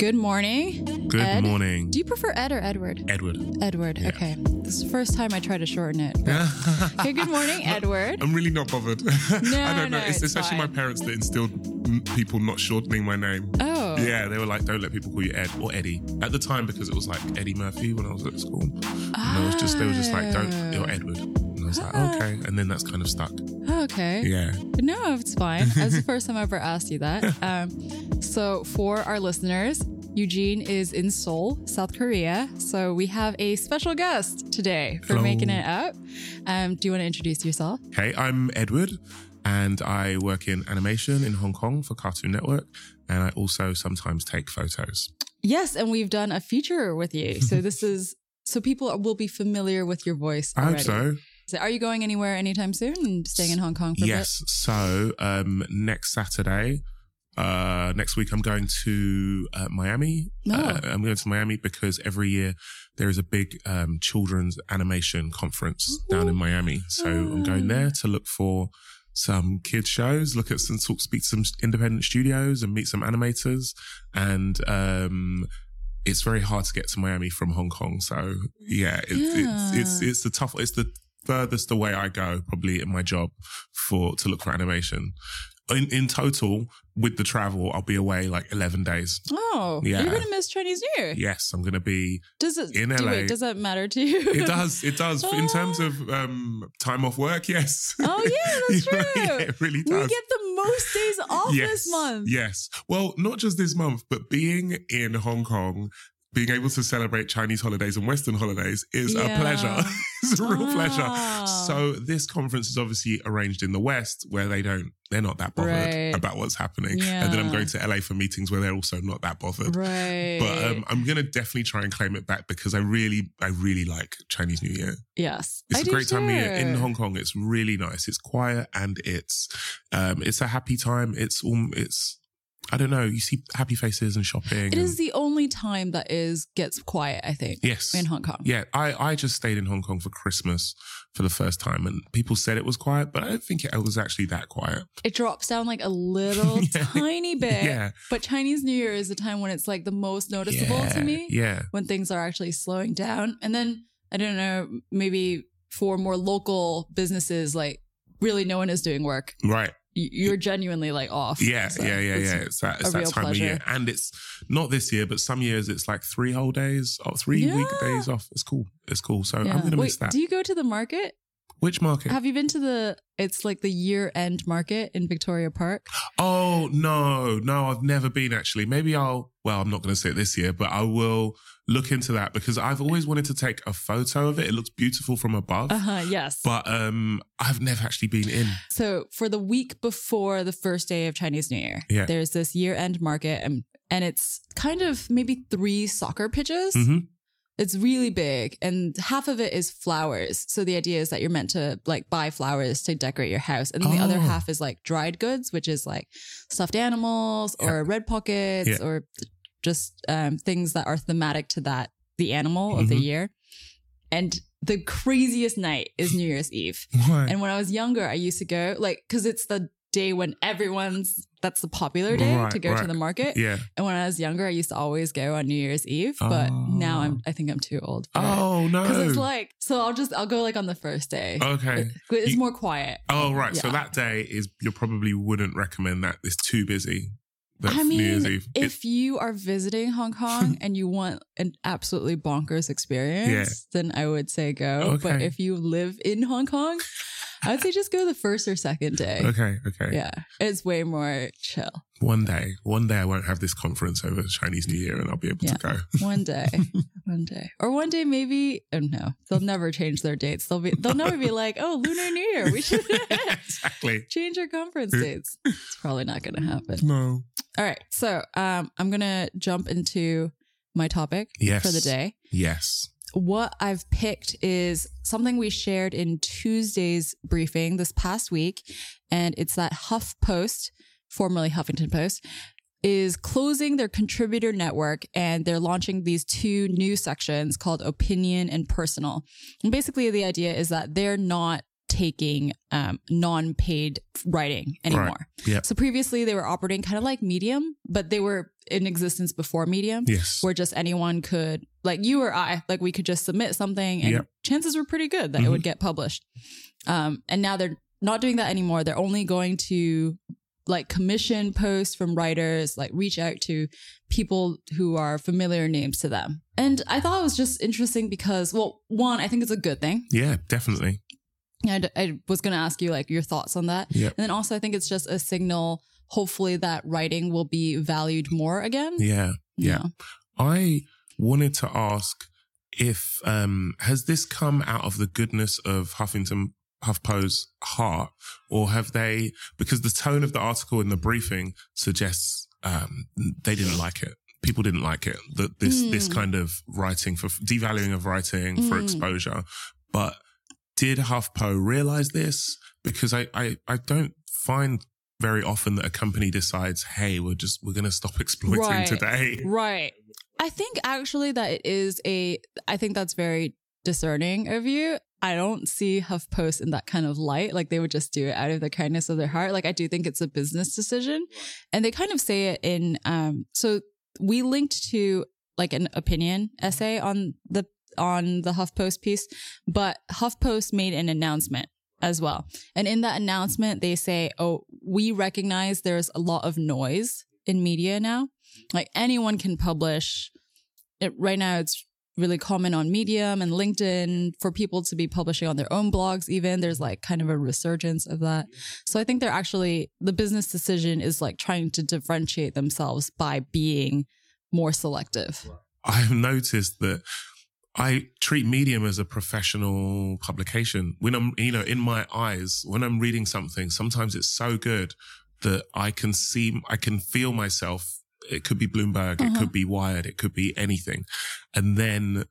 Good morning. Good Ed? morning, Do you prefer Ed or Edward? Edward. Edward. Yeah. Okay. This is the first time I try to shorten it. Okay, good morning, Edward. I'm really not bothered. I don't no, know. It's, it's it's actually my parents that instilled people not shortening my name. Oh. Yeah, they were like, don't let people call you Ed or Eddie. At the time, because it was like Eddie Murphy when I was at school. And I was just, they were just like, don't, you're Edward. And I was like, Ah. okay. And then that's kind of stuck. Oh, okay. Yeah. No, it's fine. That's the first time I ever asked you that. Um, so, for our listeners, Eugene is in Seoul, South Korea. So, we have a special guest today for Hello. making it up. Um, do you want to introduce yourself? Hey, I'm Edward, and I work in animation in Hong Kong for Cartoon Network. And I also sometimes take photos. Yes, and we've done a feature with you. So, this is so people will be familiar with your voice. I hope so. So are you going anywhere anytime soon and staying in Hong Kong for Yes. So um, next Saturday, uh, next week, I'm going to uh, Miami. Oh. Uh, I'm going to Miami because every year there is a big um, children's animation conference down in Miami. So I'm going there to look for some kids shows, look at some talk, speak to some independent studios, and meet some animators. And um, it's very hard to get to Miami from Hong Kong. So yeah, it, it's it's it's the tough. It's the furthest away I go probably in my job for to look for animation. In in total, with the travel, I'll be away like eleven days. Oh, Yeah. you're gonna miss Chinese New Year. Yes, I'm going to be. Does it? In do- LA. wait, does that matter to you? It does. It does. In terms of um, time off work, yes. Oh yeah, that's true. yeah, it really we get the most days off yes, this month. Yes. Well, not just this month, but being in Hong Kong, being able to celebrate Chinese holidays and Western holidays is Yeah. a pleasure. It's a real Ah. pleasure. So this conference is obviously arranged in the West where they don't, they're not that bothered Right. about what's happening. And then I'm going to LA for meetings where they're also not that bothered. Right. But um, I'm gonna definitely try and claim it back because I really, I really like Chinese New Year. yes, It's a a great time of year in Hong Kong. It's really nice. It's quiet and it's, um, it's a happy time. It's um, it's, I don't know. You see happy faces and shopping. It and- is the only time that is gets quiet. I think yes. in Hong Kong. yeah, I, I just stayed in Hong Kong for Christmas for the first time, and people said it was quiet, but I don't think it was actually that quiet. It drops down like a little Yeah. tiny bit. Yeah, But Chinese New Year is the time when it's like the most noticeable yeah, to me. Yeah, when things are actually slowing down. And then I don't know, maybe for more local businesses, like really no one is doing work. right. You're genuinely like off. Yeah, So yeah, yeah, yeah. It's that, it's that time of year, and it's not this year, but some years it's like three whole days, or three Yeah. weekdays off. It's cool. It's cool. So Yeah. I'm gonna Wait, miss that. Do you go to the market? Which market? Have you been to the? It's like the year end market in Victoria Park. Oh no, no, I've never been actually. Maybe I'll. Well, I'm not going to say it this year, but I will look into that because I've always wanted to take a photo of it. It looks beautiful from above, Uh huh. Yes. but um, I've never actually been in. So for the week before the first day of Chinese New Year, Yeah. there's this year end market and and it's kind of maybe three soccer pitches. hmm It's really big and half of it is flowers. So the idea is that you're meant to like buy flowers to decorate your house. And then the other Oh. half is like dried goods, which is like stuffed animals or red pockets Yeah. or just um, things that are thematic to that, the animal of the Mhm. year. And the craziest night is New Year's Eve. Why? And when I was younger, I used to go like, cause it's the day when everyone's, that's the popular day Right, to go to the market. yeah. And when I was younger, I used to always go on New Year's Eve, but Oh. now I'm, ah. I think I'm too old. for it. Oh no. Cause it's like, so I'll just, I'll go like on the first day. okay. It's You- more quiet. Oh right. So that day is you probably wouldn't recommend that. It's too busy. I mean, Eve. It- if you are visiting Hong Kong and you want an absolutely bonkers experience, then I would say go. But if you live in Hong Kong, I would say just go the first or second day. okay. Okay. Yeah, it's way more chill. One day, one day I won't have this conference over Chinese New Year and I'll be able Yeah. to go. One day, one day, or one day maybe. Oh no, they'll never change their dates. They'll be, they'll never be like, oh, Lunar New Year. We should exactly. change our conference dates. It's probably not going to happen. No. All right, so um, I'm gonna jump into my topic Yes. for the day. Yes. What I've picked is something we shared in Tuesday's briefing this past week, and it's that HuffPost, formerly Huffington Post, is closing their contributor network and they're launching these two new sections called opinion and personal. And basically, the idea is that they're not taking um, non-paid writing anymore. Yep. So previously they were operating kind of like Medium, but they were in existence before Medium, Yes. where just anyone could, like you or I, like we could just submit something, and Yep. chances were pretty good that it Mhm. would get published. Um, and now they're not doing that anymore. They're only going to like commission posts from writers, like reach out to people who are familiar names to them. And I thought it was just interesting because, well, one, I think it's a good thing. Yeah, definitely. And I was going to ask you like your thoughts on that. Yep. And then also, I think it's just a signal, hopefully, that writing will be valued more again. Yeah. You Yeah. I wanted to ask if um has this come out of the goodness of Huffington HuffPo's heart, or have they? Because the tone of the article in the briefing suggests um they didn't like it. People didn't like it. That this this Mm. kind of writing for devaluing of writing for Mm. exposure, but did HuffPo realize this? Because I I, I don't find very often that a company decides, hey, we're just we're gonna stop exploiting Right. today. Right. I think actually that it is a, I think that's very discerning of you. I don't see HuffPost in that kind of light. Like they would just do it out of the kindness of their heart. Like I do think it's a business decision. And they kind of say it in, um, so we linked to like an opinion essay on the, on the HuffPost piece, but HuffPost made an announcement as well. And in that announcement, they say, oh, we recognize there's a lot of noise in media now. Like anyone can publish it right now. It's really common on Medium and LinkedIn for people to be publishing on their own blogs. Even there's like kind of a resurgence of that. So I think they're actually the business decision is like trying to differentiate themselves by being more selective. I've noticed that I treat Medium as a professional publication. When I'm, you know, in my eyes, when I'm reading something, sometimes it's so good that I can see, I can feel myself. It could be Bloomberg, it Uh-huh. could be Wired, it could be anything. And then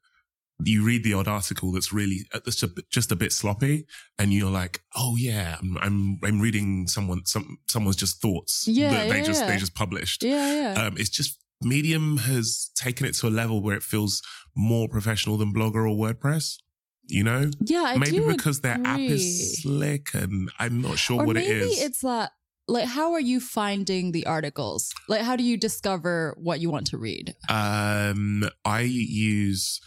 you read the odd article that's really, uh, that's just, a bit sloppy and you're like, oh yeah, I'm, I'm, I'm reading someone, some, someone's just thoughts Yeah, that they yeah, just, yeah. they just published Yeah, yeah. um, it's just Medium has taken it to a level where it feels more professional than Blogger or WordPress. You know, yeah, I maybe because their app is slick, and I'm not sure or what it is. it's that like how are you finding the articles like how do you discover what you want to read Um, I use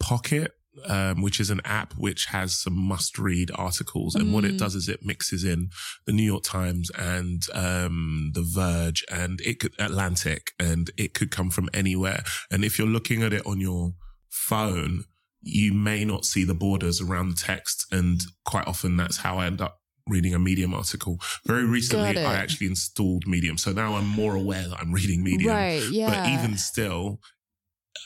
Pocket, um, which is an app which has some must-read articles, and what it Mm. does is it mixes in the New York Times and um, the Verge, and it could Atlantic, and it could come from anywhere. And if you're looking at it on your phone, you may not see the borders around the text, and quite often that's how I end up reading a Medium article. Very recently, I actually installed Medium, so now I'm more aware that I'm reading Medium. right yeah But even still,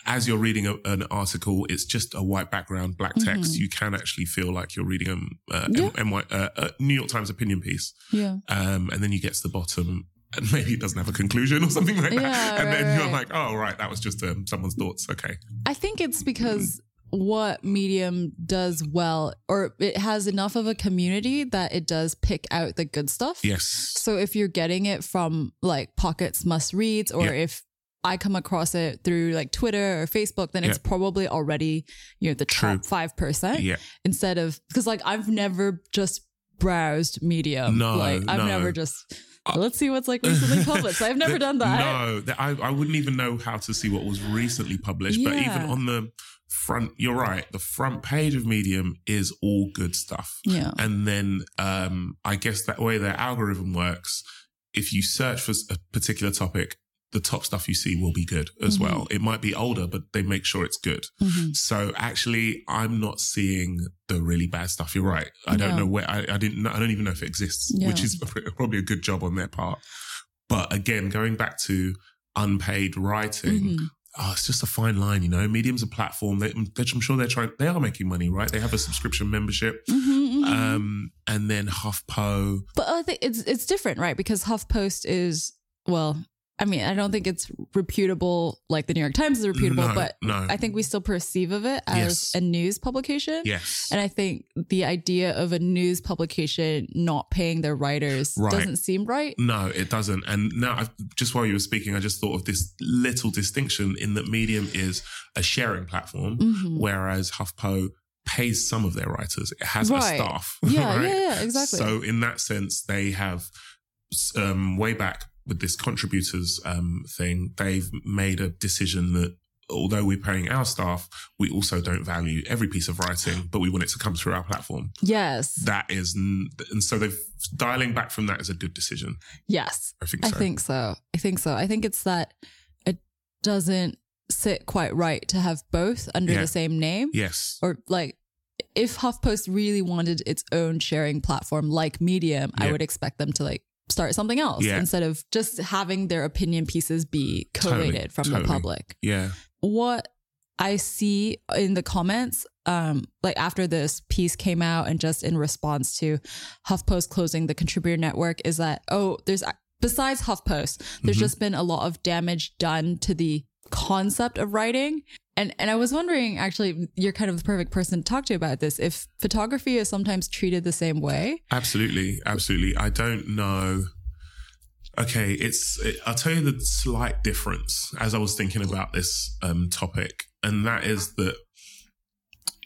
as you're reading a, an article, it's just a white background, black text. Mhm. You can actually feel like you're reading a, uh, Yeah. M- uh, a New York Times opinion piece. yeah Um, and then you get to the bottom and maybe it doesn't have a conclusion or something like that. Yeah, and right, then you're right. like, oh, right, that was just um, someone's thoughts. Okay. i think it's because what medium does well or it has enough of a community that it does pick out the good stuff Yes. So if you're getting it from like pockets must reads, or Yeah. if I come across it through like Twitter or Facebook, then it's probably already, you know, the True. top 5% Yeah. instead of, because like I've never just browsed Medium. No, Like I've no. never just, Uh, let's see what's like recently published. I've never The- done that. No, I, I wouldn't even know how to see what was recently published. But even on the front, you're right. The front page of Medium is all good stuff. Yeah. And then um, I guess that way their algorithm works, if you search for a particular topic, the top stuff you see will be good as Mhm. well. It might be older, but they make sure it's good. Mhm. So actually, I'm not seeing the really bad stuff. You're right. I don't No. know where. I, I didn't. I don't even know if it exists, Yeah. which is probably a good job on their part. But again, going back to unpaid writing, Mhm. Oh, it's just a fine line, you know. Medium's a platform that I'm sure they're trying. They are making money, right? They have a subscription membership, Mhm, mhm. um, and then HuffPo. But I think it's it's different, right? Because HuffPost is well, I mean, I don't think it's reputable like the New York Times is reputable, No, but no. I think we still perceive of it as Yes. a news publication. Yes, And I think the idea of a news publication not paying their writers Right. doesn't seem right. No, it doesn't. And now, I, just while you were speaking, I just thought of this little distinction in that Medium is a sharing platform, Mhm. whereas HuffPo pays some of their writers. It has a staff. Yeah, right? yeah, yeah, exactly. So in that sense, they have um, way back with this contributors um, thing, they've made a decision that although we're paying our staff, we also don't value every piece of writing, but we want it to come through our platform. yes. That is, and so they've dialing back from that is a good decision. yes. I think so. I think so. I think so. I think it's that it doesn't sit quite right to have both under Yeah. the same name. yes. Or like if HuffPost really wanted its own sharing platform like Medium, I would expect them to like start something else Yeah. instead of just having their opinion pieces be Totally, collated from the public. Yeah. What I see in the comments, um, like after this piece came out and just in response to HuffPost closing the contributor network, is that oh, there's besides HuffPost, there's Mhm. just been a lot of damage done to the concept of writing. And and I was wondering, actually, you're kind of the perfect person to talk to about this. If photography is sometimes treated the same way, Absolutely, absolutely. I don't know. Okay, it's. It, I'll tell you the slight difference as I was thinking about this um, topic, and that is that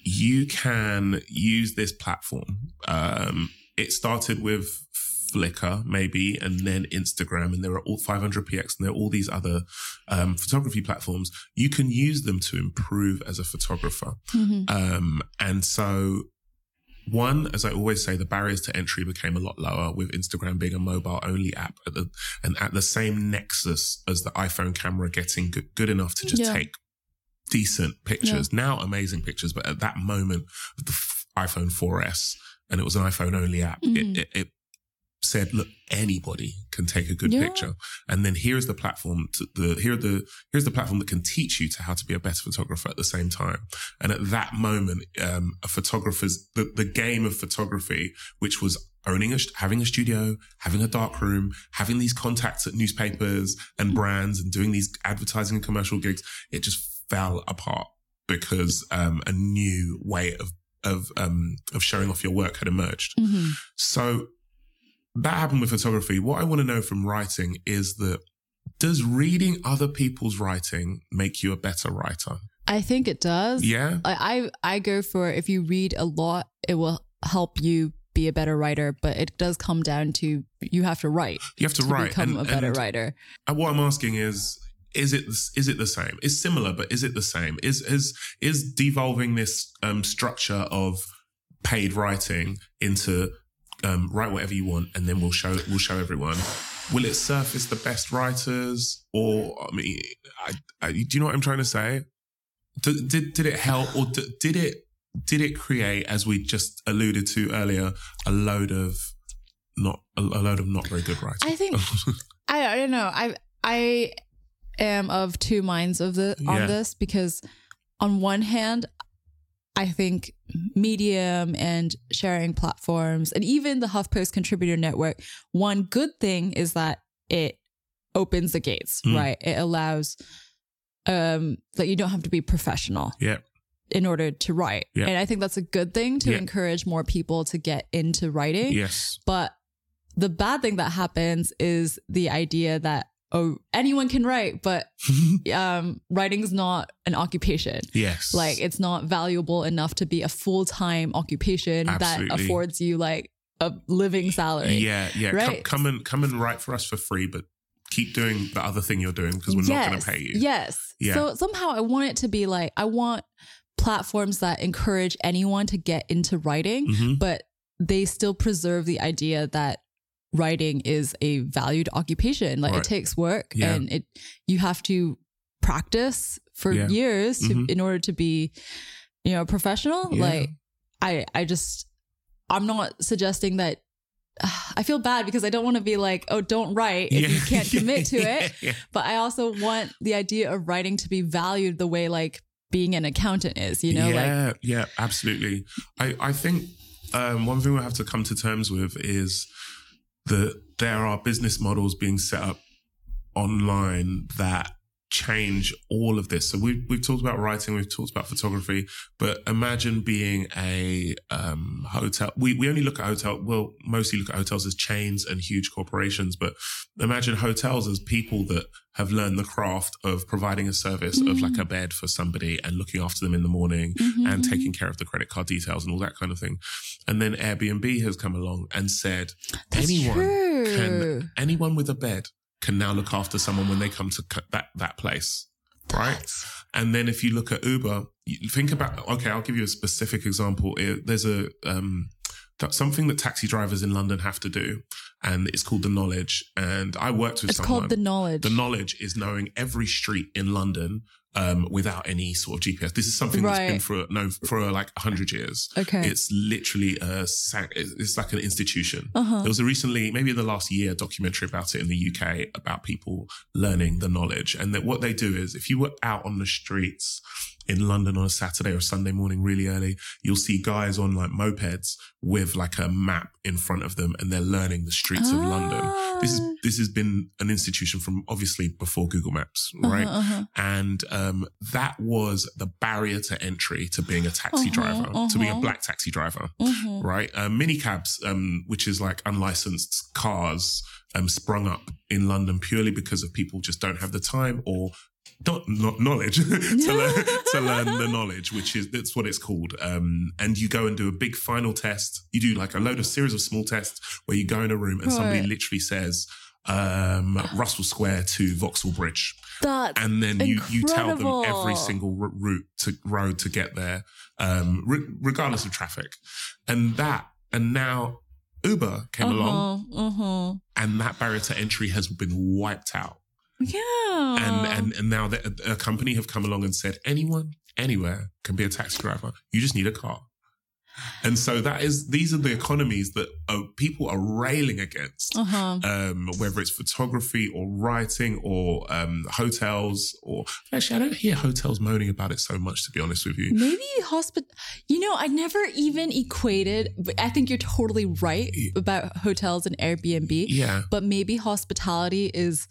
you can use this platform. Um, it started with Flickr, maybe, and then Instagram, and there are all 500px, and there are all these other um, photography platforms. You can use them to improve as a photographer. Um, and so one, as I always say, the barriers to entry became a lot lower with Instagram being a mobile only app at the, and at the same nexus as the iPhone camera getting good, good enough to just Yeah. take decent pictures. Now amazing pictures, but at that moment the f- iPhone 4S and it was an iPhone only app, Mhm. it, it, it said, look, anybody can take a good Yeah. picture. And then here's the platform to the, here are the, here's the platform that can teach you to how to be a better photographer at the same time. And at that moment, um, a photographer's, the, the game of photography, which was owning a, having a studio, having a dark room, having these contacts at newspapers and brands and doing these advertising and commercial gigs, it just fell apart because, um, a new way of, of, um, of showing off your work had emerged. Mhm. So that happened with photography. What I want to know from writing is that does reading other people's writing make you a better writer? I think it does. Yeah. I, I I go for if you read a lot, it will help you be a better writer. But it does come down to you have to write You have to, write to write. become and- a better and- writer. And what I'm asking is, is it is it the same? It's similar, but is it the same? Is is is devolving this um, structure of paid writing into um, write whatever you want, and then we'll show we'll show everyone. Will it surface the best writers, or I mean, I, I, do you know what I'm trying to say? Did did, did it help, or did, did it did it create, as we just alluded to earlier, a load of not a, a load of not very good writing? I think I I don't know. I I am of two minds of the on Yeah. this because on one hand, I think Medium and sharing platforms and even the HuffPost contributor network, one good thing is that it opens the gates, Mm. right? It allows um that you don't have to be professional yeah, in order to write. Yeah. And I think that's a good thing to Yeah. encourage more people to get into writing. yes, But the bad thing that happens is the idea that oh anyone can write, but um writing's not an occupation. yes, Like it's not valuable enough to be a full-time occupation that affords you like a living salary. Yeah, yeah. Right. Come, come and come and write for us for free, but keep doing the other thing you're doing because we're not going to pay you. Yes. Yeah. So somehow I want it to be like I want platforms that encourage anyone to get into writing, Mhm. but they still preserve the idea that writing is a valued occupation. Like Right. it takes work Yeah. and it you have to practice for Yeah. years to, Mhm. in order to be, you know, professional. Yeah. Like I I just I'm not suggesting that I feel bad because I don't want to be like, oh, don't write if you can't commit to it Yeah. but I also want the idea of writing to be valued the way like being an accountant is, you know, like yeah, yeah, absolutely. I, I think um, one thing we have to come to terms with is that there are business models being set up online that change all of this. So we've we've talked about writing, we've talked about photography, but imagine being a um, hotel. We we only look at hotel. Well, mostly look at hotels as chains and huge corporations, but imagine hotels as people that have learned the craft of providing a service of like a bed for somebody and looking after them in the morning Mhm, and mhm. taking care of the credit card details and all that kind of thing. And then Airbnb has come along and said That's anyone true. can anyone with a bed can now look after someone when they come to that that place, right? And then if you look at Uber, think about okay, I'll give you a specific example. There's a um something that taxi drivers in London have to do, and it's called the knowledge. And I worked with It's someone. called the knowledge. The knowledge is knowing every street in London um, without any sort of GPS. This is something that's been for no for like hundred years. okay. It's literally a it's like an institution. uh-huh. There was a recently, maybe in the last year, documentary about it in the UK about people learning the knowledge. And that what they do is if you were out on the streets in London on a Saturday or Sunday morning really early, you'll see guys on like mopeds with like a map in front of them and they're learning the streets of London. This is this has been an institution from obviously before Google Maps, right? Uh-huh, uh-huh. And um, that was the barrier to entry to being a taxi Uh-huh, driver, to being a uh-huh. black taxi driver Mhm. right? Uh, minicabs, um, which is like unlicensed cars, um, sprung up in London purely because of people just don't have the time or not, knowledge to, learn, to learn the knowledge, which is that's what it's called. Um, and you go and do a big final test. You do like a load of series of small tests where you go in a room and somebody literally says. Um, Russell Square to Vauxhall Bridge, That's and then you you tell them every single route to road to get there, um, re- regardless of traffic, and that and now Uber came along, uh-huh, uh-huh. and that barrier to entry has been wiped out, Yeah. and and and now that a company have come along and said anyone anywhere can be a taxi driver, you just need a car. And so that is these are the economies that uh, people are railing against uh-huh. um, whether it's photography or writing or um, hotels or actually I don't hear hotels moaning about it so much to be honest with you. Maybe hospital. You know, I never even equated. I think you're totally right about hotels and Airbnb. Yeah. But maybe hospitality is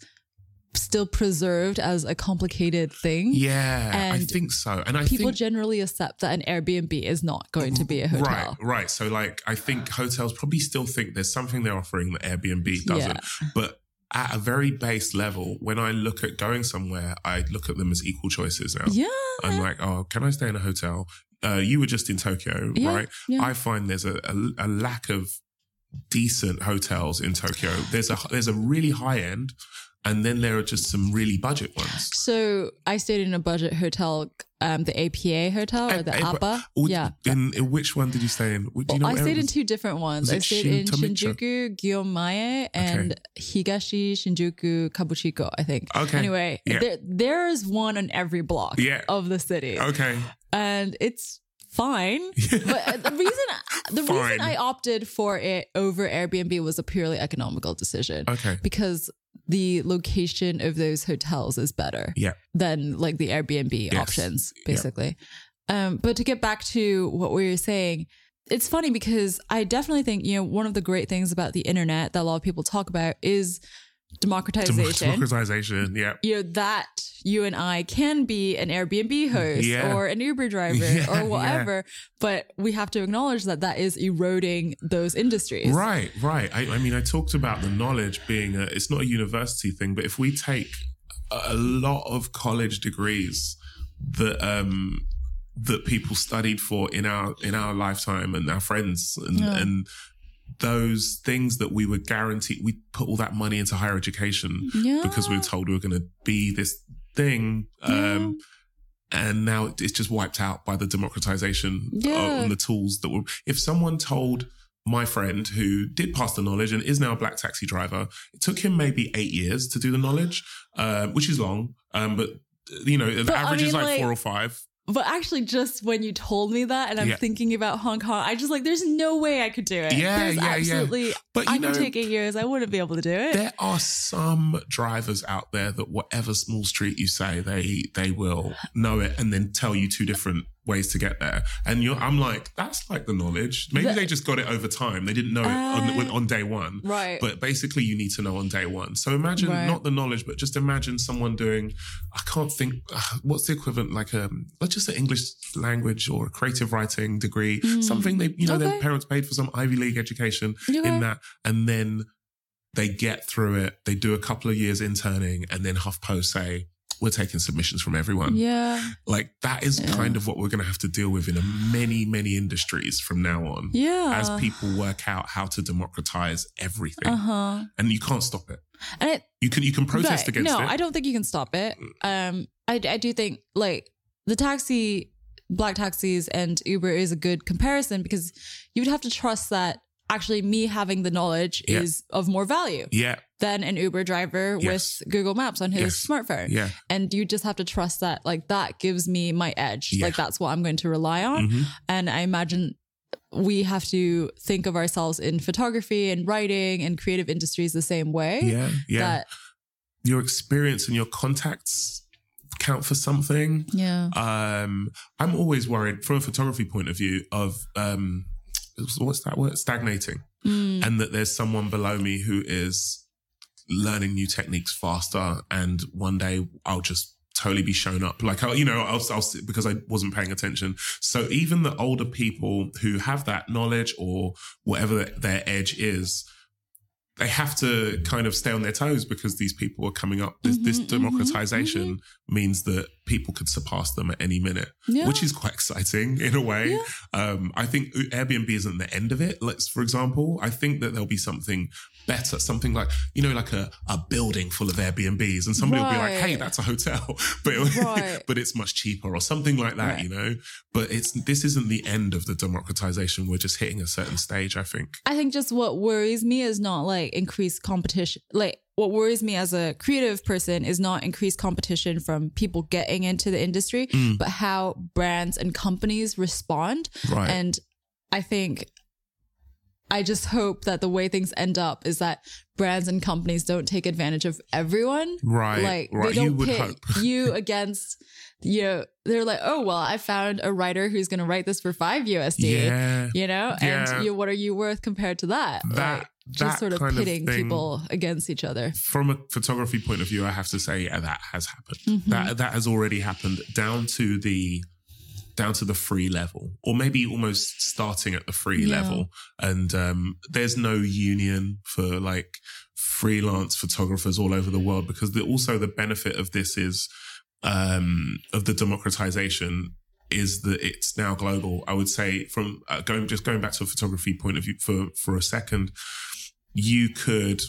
still preserved as a complicated thing. Yeah, I think so. And I think People think generally accept that an Airbnb is not going to be a hotel. Right, right. So like I think hotels probably still think there's something they're offering that Airbnb doesn't. But at a very base level, when I look at going somewhere, I look at them as equal choices now. Yeah. I'm like, oh, can I stay in a hotel? Uh, you were just in Tokyo, Yeah, right? yeah. I find there's a, a, a lack of decent hotels in Tokyo. There's a there's a really high end, and then there are just some really budget ones. So I stayed in a budget hotel, um, the APA hotel or the A- APA. Yeah. In, in which one did you stay in? Do you know I stayed in two different ones. I stayed in Shintomicho? Shinjuku, Gyomae, and Higashi Shinjuku Kabuchiko, I think. Okay. Anyway, Yeah. there, there's one on every block Yeah. of the city. Okay. And it's fine. But uh, the reason the Fine. reason I opted for it over Airbnb was a purely economical decision. Okay. Because the location of those hotels is better Yeah. than like the Airbnb Yes. options, Yeah. basically. Um, but to get back to what we were saying, it's funny because I definitely think, you know, one of the great things about the internet that a lot of people talk about is democratization. Democratization. Yeah. you know, that you and I can be an Airbnb host Yeah. or an Uber driver Yeah, or whatever, but we have to acknowledge that that is eroding those industries. Right, right. I, I mean, I talked about the knowledge being a, it's not a university thing, but if we take a a lot of college degrees that, um, that people studied for in our, in our lifetime and our friends and, Yeah. and those things that we were guaranteed, we put all that money into higher education Yeah. because we were told we were going to be this thing. Um, and now it's just wiped out by the democratization Yeah. of the tools that were. If someone told my friend who did pass the knowledge and is now a black taxi driver, it took him maybe eight years to do the knowledge, um, which is long, um, but you know the But, I average is like, like- four or five. But actually, just when you told me that, and I'm Yeah. thinking about Hong Kong, I just like, there's no way I could do it. Yeah, There's yeah, yeah. absolutely, But you I know, could take eight years. I wouldn't be able to do it. there are some drivers out there that whatever small street you say, they they will know it and then tell you two different ways to get there. And you're, I'm like, that's like the knowledge. Maybe The- they just got it over time. They didn't know it Uh, on, on day one. Right. But basically, you need to know on day one. So imagine Right. not the knowledge, but just imagine someone doing. I can't think uh, what's the equivalent like um like just say English language or a creative writing degree, Mm. something they you know their parents paid for some Ivy League education Okay. in that, and then they get through it. They do a couple of years interning, and then HuffPost say. We're taking submissions from everyone. yeah. Like that is Yeah. kind of what we're going to have to deal with in a many, many industries from now on Yeah. as people work out how to democratize everything Uh huh. and you can't stop it. And it, You can you can protest Right. against no, it. Mm. I don't think you can stop it. Um, I, I do think like the taxi, black taxis and Uber is a good comparison because you would have to trust that actually me having the knowledge Yeah. is of more value yeah, than an Uber driver Yes. with Google Maps on his Yes. smartphone. yeah. And you just have to trust that like that gives me my edge. Yeah. Like that's what I'm going to rely on. Mhm. And I imagine we have to think of ourselves in photography and writing and creative industries the same way. Yeah, yeah. That your experience and your contacts count for something. yeah. Um, I'm always worried from a photography point of view of um, what's that word? Stagnating, Mm. and that there's someone below me who is learning new techniques faster, and one day I'll just totally be shown up. Like you know I'll, I'll sit because I wasn't paying attention. So even the older people who have that knowledge or whatever their, edge is they have to kind of stay on their toes because these people are coming up this, this Mhm, mhm, democratization means that people could surpass them at any minute Yeah. which is quite exciting in a way. Um, I think Airbnb isn't the end of it. Let's, for example, I think that there'll be something better, something like, you know, like a, a building full of Airbnbs and somebody will be like, hey, that's a hotel, but, Right. but it's much cheaper or something like that, Right. you know, but it's, this isn't the end of the democratization. We're just hitting a certain stage, I think. I think just what worries me is not like increased competition. Like what worries me as a creative person is not increased competition from people getting into the industry, Mm. but how brands and companies respond. Right. And I think I just hope that the way things end up is that brands and companies don't take advantage of everyone. right. Like right. they don't you would pit you against you know, they're like, oh well, I found a writer who's gonna write this for five USD. yeah. You know? Yeah. And you what are you worth compared to that? That, Like, that just sort of pitting thing- people against each other. from a photography point of view, I have to say yeah, that has happened. Mhm. That that has already happened down to the down to the free level, or maybe almost starting at the free Yeah. level. And um, there's no union for like freelance photographers all over the world because the, also the benefit of this is um, of the democratization is that it's now global. I would say from uh, going just going back to a photography point of view for for a second, you could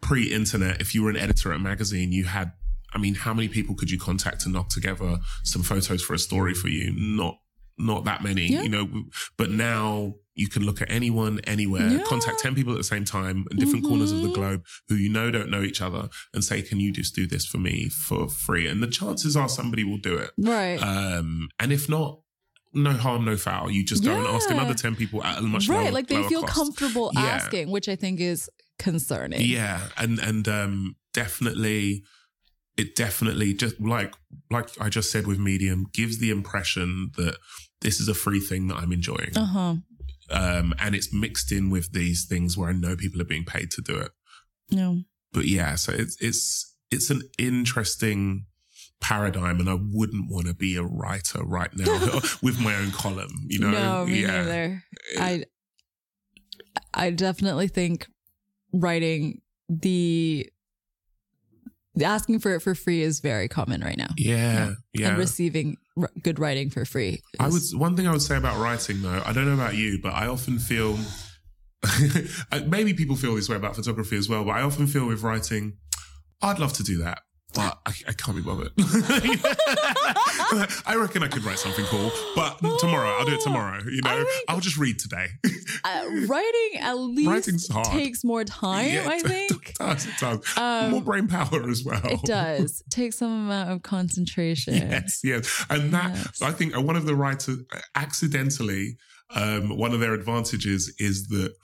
pre-internet if you were an editor at a magazine, you had. I mean, how many people could you contact to knock together some photos for a story for you? Not not that many, Yeah. you know. But now you can look at anyone, anywhere, Yeah. contact ten people at the same time in different corners of the Mhm. globe who you know don't know each other, and say, "Can you just do this for me for free?" And the chances are somebody will do it. Right. Um, and if not, no harm, no foul. You just go and ask another 10 people at a much right. lower, like they feel cost. comfortable Yeah. asking, which I think is concerning. Yeah. And, and, um, definitely, it definitely just like, like I just said with Medium gives the impression that this is a free thing that I'm enjoying. Uh-huh. Um, and it's mixed in with these things where I know people are being paid to do it. Yeah. But yeah, so it's, it's, it's an interesting paradigm and I wouldn't want to be a writer right now with my own column, you know? no, me yeah. neither. Eh. I I definitely think writing the, the asking for it for free is very common right now. Yeah, yeah. And receiving r- good writing for free. I was, one thing I would say about writing though, I don't know about you, but I often feel maybe people feel this way about photography as well, but I often feel with writing, I'd love to do that. But I, I can't be bothered. I reckon I could write something cool, but tomorrow I'll do it tomorrow. You know, I think- I'll just read today. uh, writing at least takes more time, Yeah, I it think. does, it does. Um, More brain power as well. It does. Takes some amount of concentration. Yes, yes. And that, Yes. I think uh, one of the writers accidentally, um, one of their advantages is that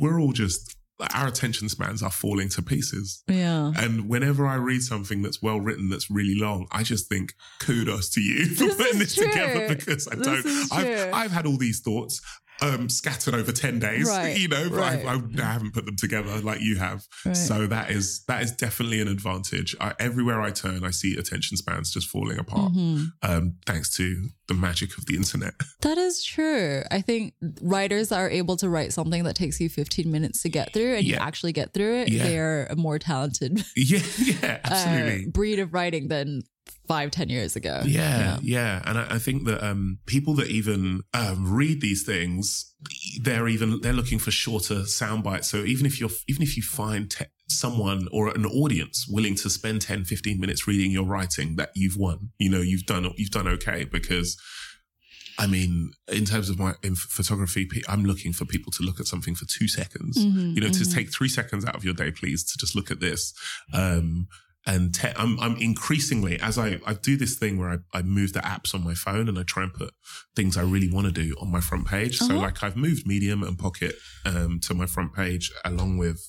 we're all just like, our attention spans are falling to pieces. Yeah. And whenever I read something that's well written, that's really long, I just think kudos to you for This putting is this together because I This don't. I've, I've had all these thoughts um, scattered over ten days, Right, you know, but right. I, I, I haven't put them together like you have. Right. So that is that is definitely an advantage. I, everywhere I turn, I see attention spans just falling apart, Mhm. um, thanks to the magic of the internet. That is true. I think writers are able to write something that takes you 15 minutes to get through and you actually get through it. Yeah. They're a more talented yeah, yeah, uh, absolutely. breed of writing than five, ten years ago. Yeah, yeah, and I, I think that um, people that even um, read these things, they're even they're looking for shorter sound bites. So even if you're even if you find te- someone or an audience willing to spend 10, 15 minutes reading your writing, that you've won. You know, you've done you've done okay because. I mean, in terms of my in photography, I'm looking for people to look at something for two seconds. Mhm, You know, to mhm. take three seconds out of your day, please, to just look at this. Um, and te- I'm, I'm increasingly as I, I do this thing where I, I move the apps on my phone and I try and put things I really want to do on my front page. So Uh-huh. like I've moved Medium and Pocket um, to my front page along with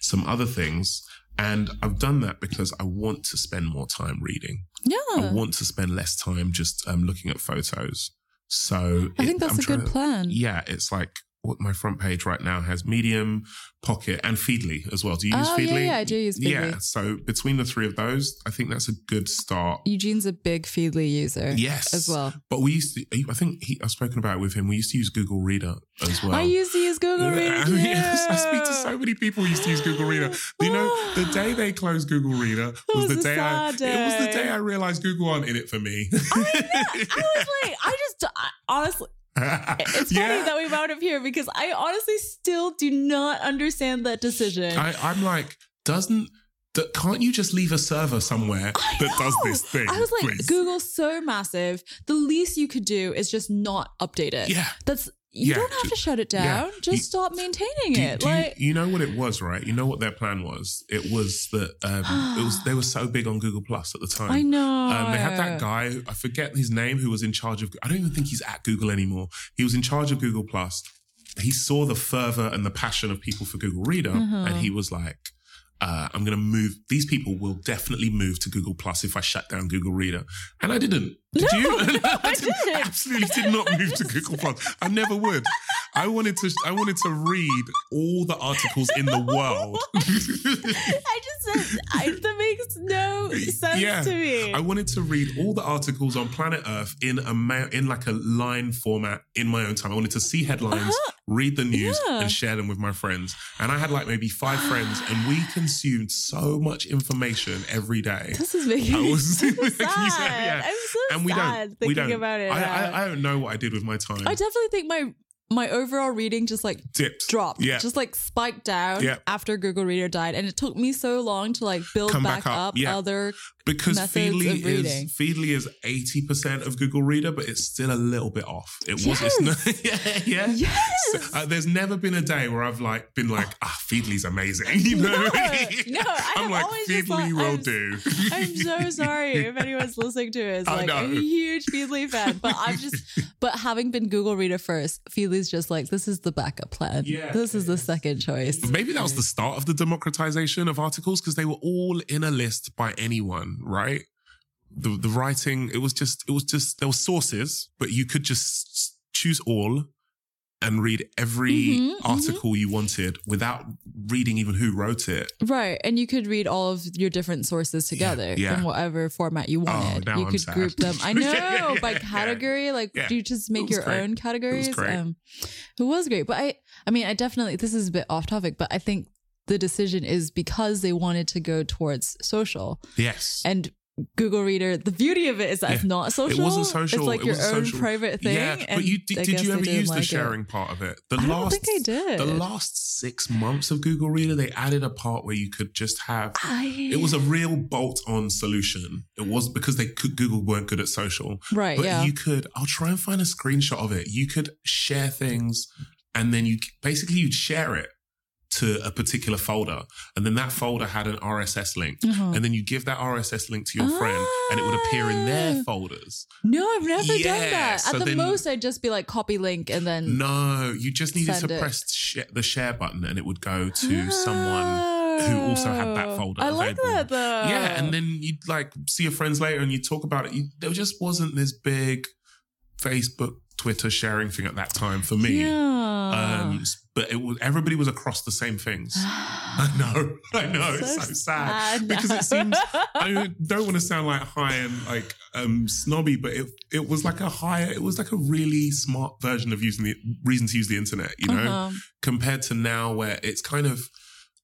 some other things. And I've done that because I want to spend more time reading. Yeah. I want to spend less time just um, looking at photos. So I it- think that's I'm a good to- plan. yeah, it's like what my front page right now has Medium, Pocket, and Feedly as well. Do you use Oh, yeah, Feedly? yeah, I do use Feedly. Yeah, so between the three of those, I think that's a good start. Eugene's a big Feedly user Yes, as well. But we used to. I think he, I've spoken about it with him. We used to use Google Reader as well. I used to use Google Reader. Yeah, yes, I speak to so many people who used to use Google Reader. You know, the ah. day they closed Google Reader was, was the day I. sad It was the day. day I realized Google aren't in it for me. I was like, I just I, honestly, it's funny that we wound up here because I honestly still do not understand that decision. I, I'm like, doesn't that can't you just leave a server somewhere I that does this thing? I was like, please? Google's so massive. The least you could do is just not update it. Yeah. That's you Yeah, don't have to shut it yeah. down. Just You- stop maintaining Do, it. do like you, you know what it was, right? You know what their plan was. It was that um, it was they were so big on Google Plus at the time. I know. Um, they had that guy, I forget his name, who was in charge of. I don't even think he's at Google anymore. He was in charge of Google Plus. He saw the fervor and the passion of people for Google Reader, and he was like, uh, "I'm going to move. These people will definitely move to Google Plus if I shut down Google Reader." And I didn't. Did No, you? no, I didn't- didn't. absolutely did not move to Google Plus. I never would. I wanted to. I wanted to read all the articles in the world. I just said I, that makes no sense Yeah. to me. I wanted to read all the articles on planet Earth in a ma- in like a line format in my own time. I wanted to see headlines, read the news, Uh-huh. Yeah. and share them with my friends. And I had like maybe five friends, and we consumed so much information every day. this is making I was- so me sad. sad, yeah. I'm so and we sad don't. thinking We don't. about it. I. I, I don't know what I did with my time. I definitely think my my overall reading just like Dipped. dropped, Yeah. just like spiked down Yeah. after Google Reader died, and it took me so long to like build Come back, back up, up, yeah. other. because Feedly is Feedly is eighty percent of Google Reader, but it's still a little bit off. It was. It's not, yeah, yeah. Yes. Uh, there's never been a day where I've like been like, ah, Feedly's amazing. You know, No, no, I I'm have like Feedly will I'm- do. I'm so sorry if anyone's listening to it. Is like I'm a huge Feedly fan, but I'm just, but having been Google Reader first, Feedly's just like this is the backup plan. Yeah, this is the second choice. Maybe that was the start of the democratization of articles because they were all in a list by anyone, right? The the writing, it was just it was just there were sources, but you could just choose all and read every Mhm, mhm. article you wanted without reading even who wrote it. Right, and you could read all of your different sources together yeah. in whatever format you wanted. now you I'm could sad. group them. I know Yeah, yeah, by yeah. category. Like, Yeah. do you just make your great. own categories? great. Um, it was great, but I, I mean, I definitely this is a bit off topic, but I think the decision is because they wanted to go towards social Yes. and. Google Reader. The beauty of it is that it's not social. It wasn't social, It's like it your own social. private thing. yeah, and but you did, did you ever use the like it. sharing part of it? The I don't last think I did. the last six months of Google Reader, they added a part where you could just have I, it was a real bolt-on solution. It was because they could, Google weren't good at social, right. but yeah. you could. I'll try and find a screenshot of it. You could share things, and then you basically you'd share it to a particular folder, and then that folder had an RSS link, Uh-huh. and then you give that RSS link to your friend, and it would appear in Ah. their folders. No, I've never done Yeah, that. so At the then- most, I'd just be like copy link and then No, you just needed to it. press sh- the share button, and it would go to someone. who also had that Oh. folder I like that though. Yeah, and then you'd like see your friends later, and you talk about it. You, there just wasn't this big Facebook, Twitter sharing thing at that time for me. Yeah. Um, but it was everybody was across the same things. I know, I know, it's so, sad, because it seems I don't want to sound like high and like um snobby, but it it was like a higher, it was like a really smart version of using the reason to use the internet, you know, Uh-huh. compared to now where it's kind of.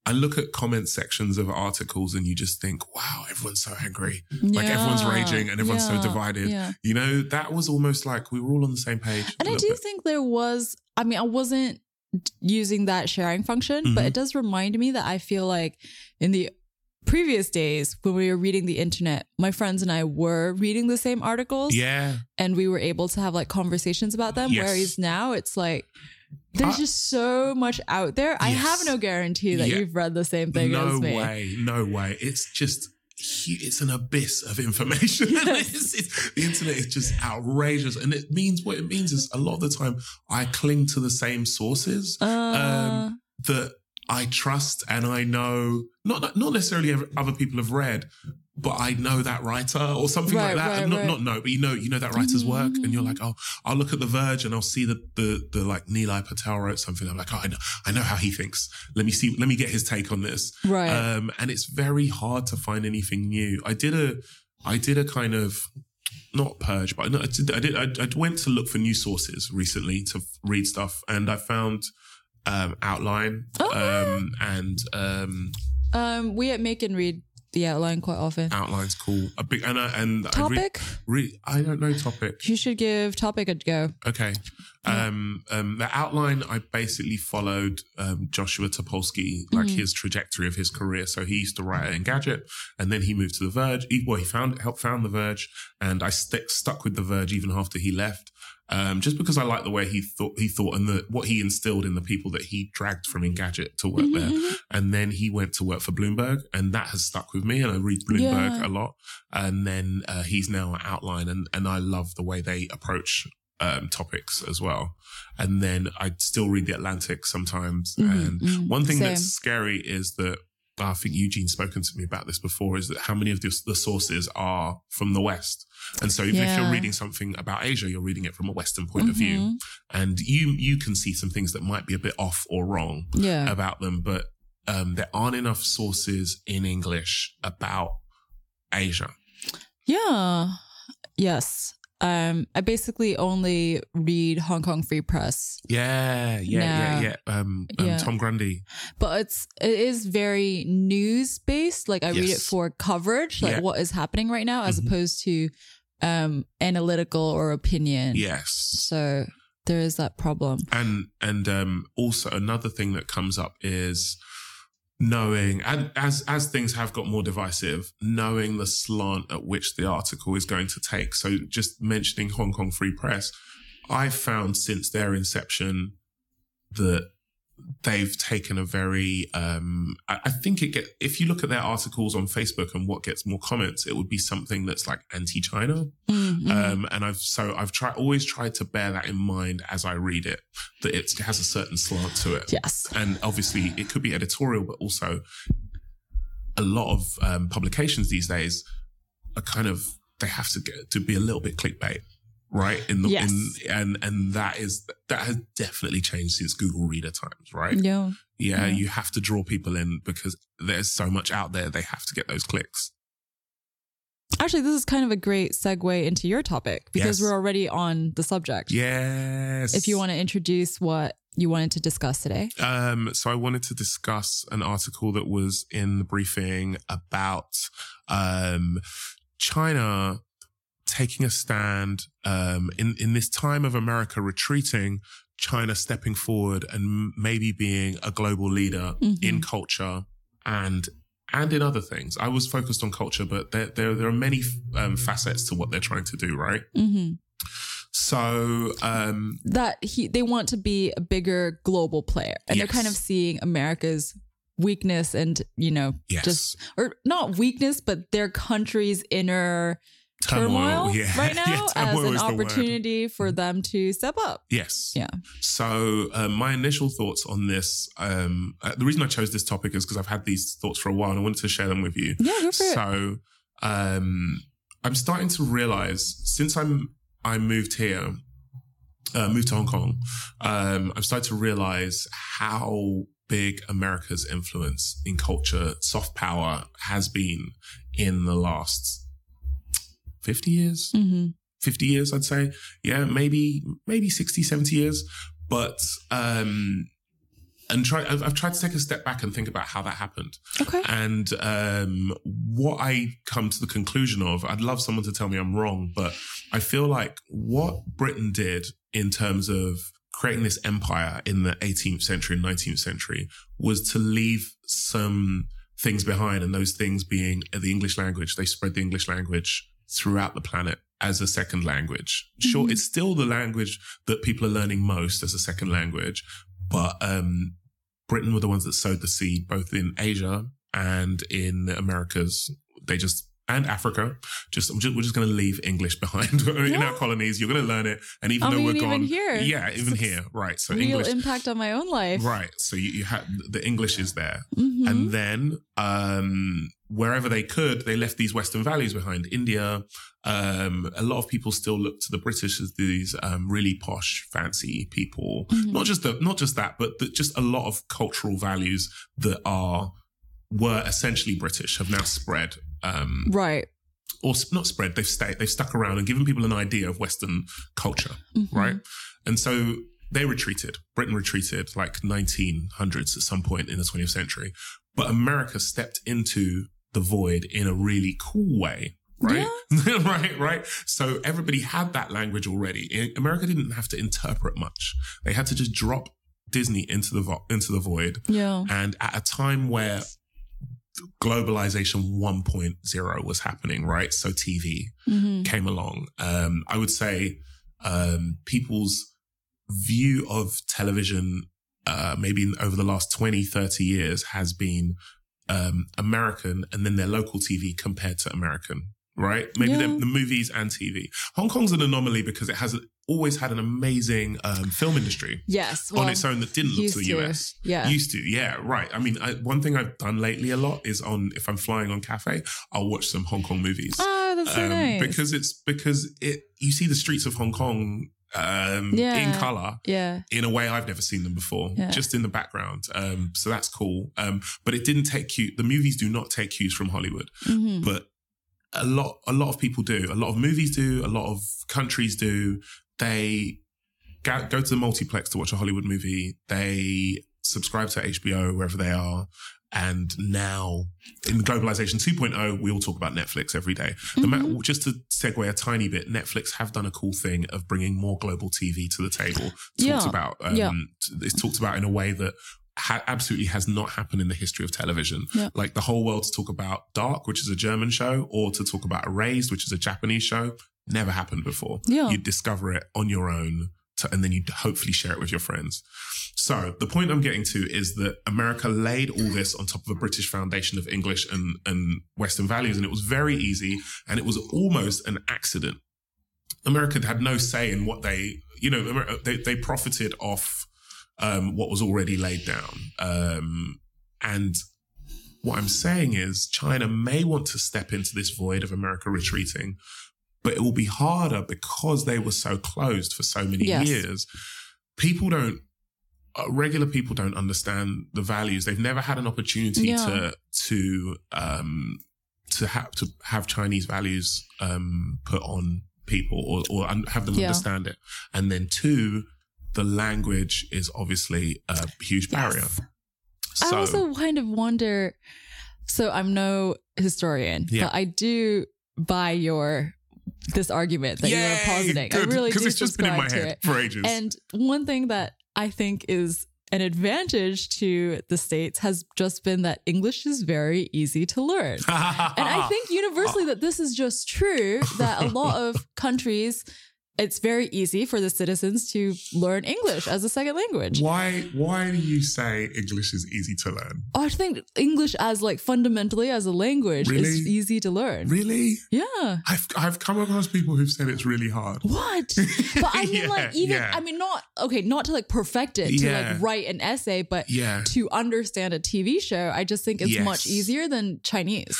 I look at comment sections of articles and you just think, wow, everyone's so angry. Like, everyone's raging and everyone's so divided. Yeah. You know, that was almost like we were all on the same page. And I do bit. think there was, I mean, I wasn't using that sharing function, but Mhm. it does remind me that I feel like in the previous days when we were reading the internet, my friends and I were reading the same articles Yeah. and we were able to have like conversations about them. Yes. Whereas now it's like, there's just so much out there. I have no guarantee that Yeah. you've read the same thing no as me. No way. No way. It's just, it's an abyss of information. It's- it's- the internet is just outrageous. And it means what it means is a lot of the time I cling to the same sources Uh, Um, that I trust and I know, not, not necessarily other people have read, but I know that writer or something Right, like that. right, not, right. not know, but you know, you know that writer's work and you're like, oh, I'll look at The Verge and I'll see the, the, the like Nilay Patel wrote something. I'm like, oh, I know, I know how he thinks. Let me see, let me get his take on this. right. Um, and it's very hard to find anything new. I did a, I did a kind of, not purge, but I did, I did, I, I went to look for new sources recently to read stuff and I found, um, Outline, Oh. um, and, um, um, we at Make and Read the outline quite often. Outline's cool. A big, and I, and I re- Topic? re- I don't know topic. you should give Topic a go. Okay. Yeah. Um, um, the outline, I basically followed um, Joshua Topolsky, like Mhm. his trajectory of his career. So he used to write at Engadget, and then he moved to The Verge. He, well, he found helped found The Verge, and I st- stuck with The Verge even after he left, um, just because I like the way he thought he thought and the, what he instilled in the people that he dragged from Engadget to work there. Mhm. And then he went to work for Bloomberg, and that has stuck with me. And I read Bloomberg Yeah. a lot. And then uh, he's now at Outline, and and I love the way they approach um, topics as well. And then I still read the Atlantic sometimes. Mhm, And mhm. one thing Same. that's scary is that. I think Eugene's spoken to me about this before. Is that how many of the, the sources are from the West, and so even if you're reading something about Asia, you're reading it from a Western point of view, Mhm. and you you can see some things that might be a bit off or wrong Yeah. about them, but um, there aren't enough sources in English about Asia. Yeah. Yes. Um, I basically only read Hong Kong Free Press, Yeah, yeah, yeah, yeah. Um, um, Yeah. Tom Grundy. but it's it is very news based. Like I read it for coverage, like Yeah. what is happening right now, as Mhm. opposed to um analytical or opinion. Yes, So there is that problem. and and um, also another thing that comes up is knowing and as as things have got more divisive knowing the slant at which the article is going to take. So just mentioning hong kong free press i've found since their inception that they've taken a very um I, I think it get if you look at their articles on facebook and what gets more comments it would be something that's like anti-china Mhm. um, and I've so I've tried always tried to bear that in mind as I read it that it has a certain slant to it, yes. and obviously it could be editorial, but also a lot of um, publications these days are kind of they have to get to be a little bit clickbait, right? In the Yes. in, and and that is that has definitely changed since Google Reader times, right? Yeah. Yeah, Yeah. you have to draw people in because there's so much out there; they have to get those clicks. Actually, this is kind of a great segue into your topic because Yes. we're already on the subject. Yes. If you want to introduce what you wanted to discuss today. Um, so I wanted to discuss an article that was in the briefing about um, China taking a stand um, in in this time of America retreating. China stepping forward and maybe being a global leader Mhm. in culture and and in other things. I was focused on culture, but there there, there are many um, facets to what they're trying to do. Right. hmm So um, that he they want to be a bigger global player, and they're kind of seeing America's weakness and you know Yes. just or not weakness, but their country's inner turmoil, Turmoil, yeah. right now Yeah, as an opportunity for them to step up. yes, Yeah. So um, my initial thoughts on this, um, uh, the reason I chose this topic is because I've had these thoughts for a while and I wanted to share them with you. Yeah, go for it. So um, I'm starting to realize since I'm I moved here, uh, moved to Hong Kong, um, I've started to realize how big America's influence in culture, soft power has been in the last 50 years. hmm 50 years, I'd say. Yeah, maybe, maybe 60, 70 years. But, um, and try, I've, I've tried to take a step back and think about how that happened. Okay. And, um, what I come to the conclusion of, I'd love someone to tell me I'm wrong, but I feel like what Britain did in terms of creating this empire in the 18th century and 19th century was to leave some things behind and those things being the English language. They spread the English language throughout the planet as a second language. Sure, Mhm. it's still the language that people are learning most as a second language, but um, Britain were the ones that sowed the seed both in Asia and in the Americas. They just and Africa. Just, just we're just going to leave English behind in Yeah. our colonies. You're going to learn it, and even I though mean, we're even gone, here. yeah, even It's here, right? So Real English, impact on my own life. right? So you, you have the English is there, Mhm. and then um, wherever they could, they left these Western values behind. India, um, a lot of people still look to the British as these um, really posh, fancy people. Mhm. Not just the, not just that, but the, just a lot of cultural values that are were essentially British have now spread. Um, right. or not spread, they've stayed, they've stuck around and given people an idea of Western culture Mhm. right? And so they retreated. Britain retreated like 1900s at some point in the 20th century. But America stepped into the void in a really cool way. Right? right, right. So everybody had that language already. America didn't have to interpret much. They had to just drop Disney into the vo- into the void. Yeah. And at a time where globalization 1.0 was happening, right? So TV, hmm came along. Um, I would say um, people's view of television, uh, maybe over the last 20, 30 years, has been um, American and then their local TV compared to American, right? Maybe Yeah. the, the movies and TV. Hong Kong's an anomaly because it has always had an amazing um, film industry Yes. on its own that didn't look to the to. US. Yeah. Used to, yeah, right. I mean, I, one thing I've done lately a lot is on if I'm flying on Cathay, I'll watch some Hong Kong movies oh, that's so um, nice. because it's because it you see the streets of Hong Kong um, Yeah. in color yeah. in a way I've never seen them before, Yeah. just in the background. Um, so that's cool. Um, but it didn't take cue. The movies do not take cues from Hollywood, hmm but a lot a lot of people do. A lot of movies do. A lot of countries do. They go, go to the multiplex to watch a Hollywood movie. They subscribe to HBO wherever they are. And now in globalization 2.0, we all talk about Netflix every day. The ma- just to segue a tiny bit, Netflix have done a cool thing of bringing more global TV to the table. Talked Yeah. about, um, Yeah. it's talked about in a way that ha- absolutely has not happened in the history of television. Yeah. Like the whole world to talk about Dark, which is a German show, or to talk about Erased, which is a Japanese show, never happened before. Yeah. You'd discover it on your own. To, and then you'd hopefully share it with your friends. So the point I'm getting to is that America laid all this on top of a British foundation of English and, and Western values, and it was very easy, and it was almost an accident. America had no say in what they, you know, they, they profited off um, what was already laid down. Um, and what I'm saying is China may want to step into this void of America retreating, but it will be harder because they were so closed for so many Yes. years. People don't, uh, regular people don't understand the values. They've never had an opportunity Yeah. to, to, um, to have, to have Chinese values, um, put on people or, or un- have them Yeah. understand it. And then two, the language is obviously a huge barrier. Yes. So, I also kind of wonder. So I'm no historian, Yeah. but I do buy your this argument that you were positing. I really do it's just been in my to head it. for ages. And one thing that I think is an advantage to the states has just been that English is very easy to learn. And I think universally that this is just true that a lot of countries it's very easy for the citizens to learn English as a second language. Why why do you say English is easy to learn? Oh, I think English as like fundamentally as a language Really? is easy to learn. Really? Yeah. I've I've come across people who've said it's really hard. What? But I mean, Yeah, like, even, yeah. I mean, not, okay, not to like perfect it, to Yeah. like write an essay, but Yeah. to understand a TV show, I just think it's Yes. much easier than Chinese.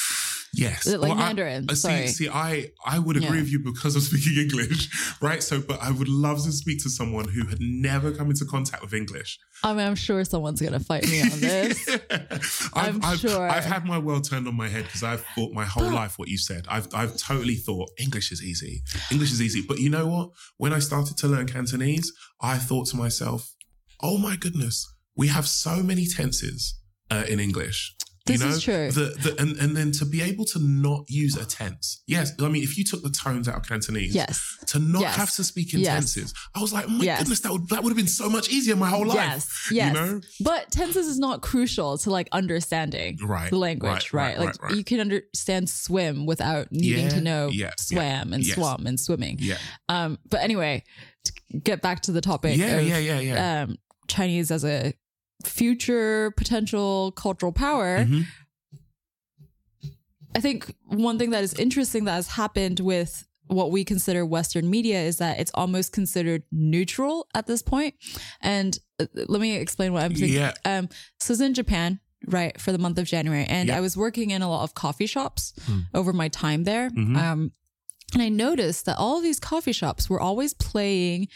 Yes. Like Well, I- Mandarin, I, sorry. see, see, I, I would agree Yeah. with you because I'm speaking English, right? So, but I would love to speak to someone who had never come into contact with English. I mean, I'm sure someone's going to fight me on this. I've, I'm I've, sure. I've had my world turned on my head because I've thought my whole But- life what you said. I've, I've totally thought English is easy. English is easy. But you know what? When I started to learn Cantonese, I thought to myself, oh my goodness, we have so many tenses uh, in English. This you know, is true. The, the, and, and then to be able to not use a tense. Yes. I mean, if you took the tones out of Cantonese, yes. to not Yes. have to speak in Yes. tenses, I was like, oh my Yes. goodness, that would, that would have been so much easier my whole life. Yes. Yes. You know? But tenses is not crucial to like understanding Right. the language, right? right, like right, right. you can understand swim without needing Yeah, to know yeah, yeah, swam and yes. swam and swimming. Yeah. Um, but anyway, to get back to the topic Yeah, of yeah, yeah, yeah. um, Chinese as a future potential cultural power. Mhm. I think one thing that is interesting that has happened with what we consider Western media is that it's almost considered neutral at this point. And uh, let me explain what I'm thinking. Yeah. Um, so I was in Japan, right, for the month of January, and Yeah. I was working in a lot of coffee shops Hmm. over my time there. Mhm. Um, and I noticed that all of these coffee shops were always playing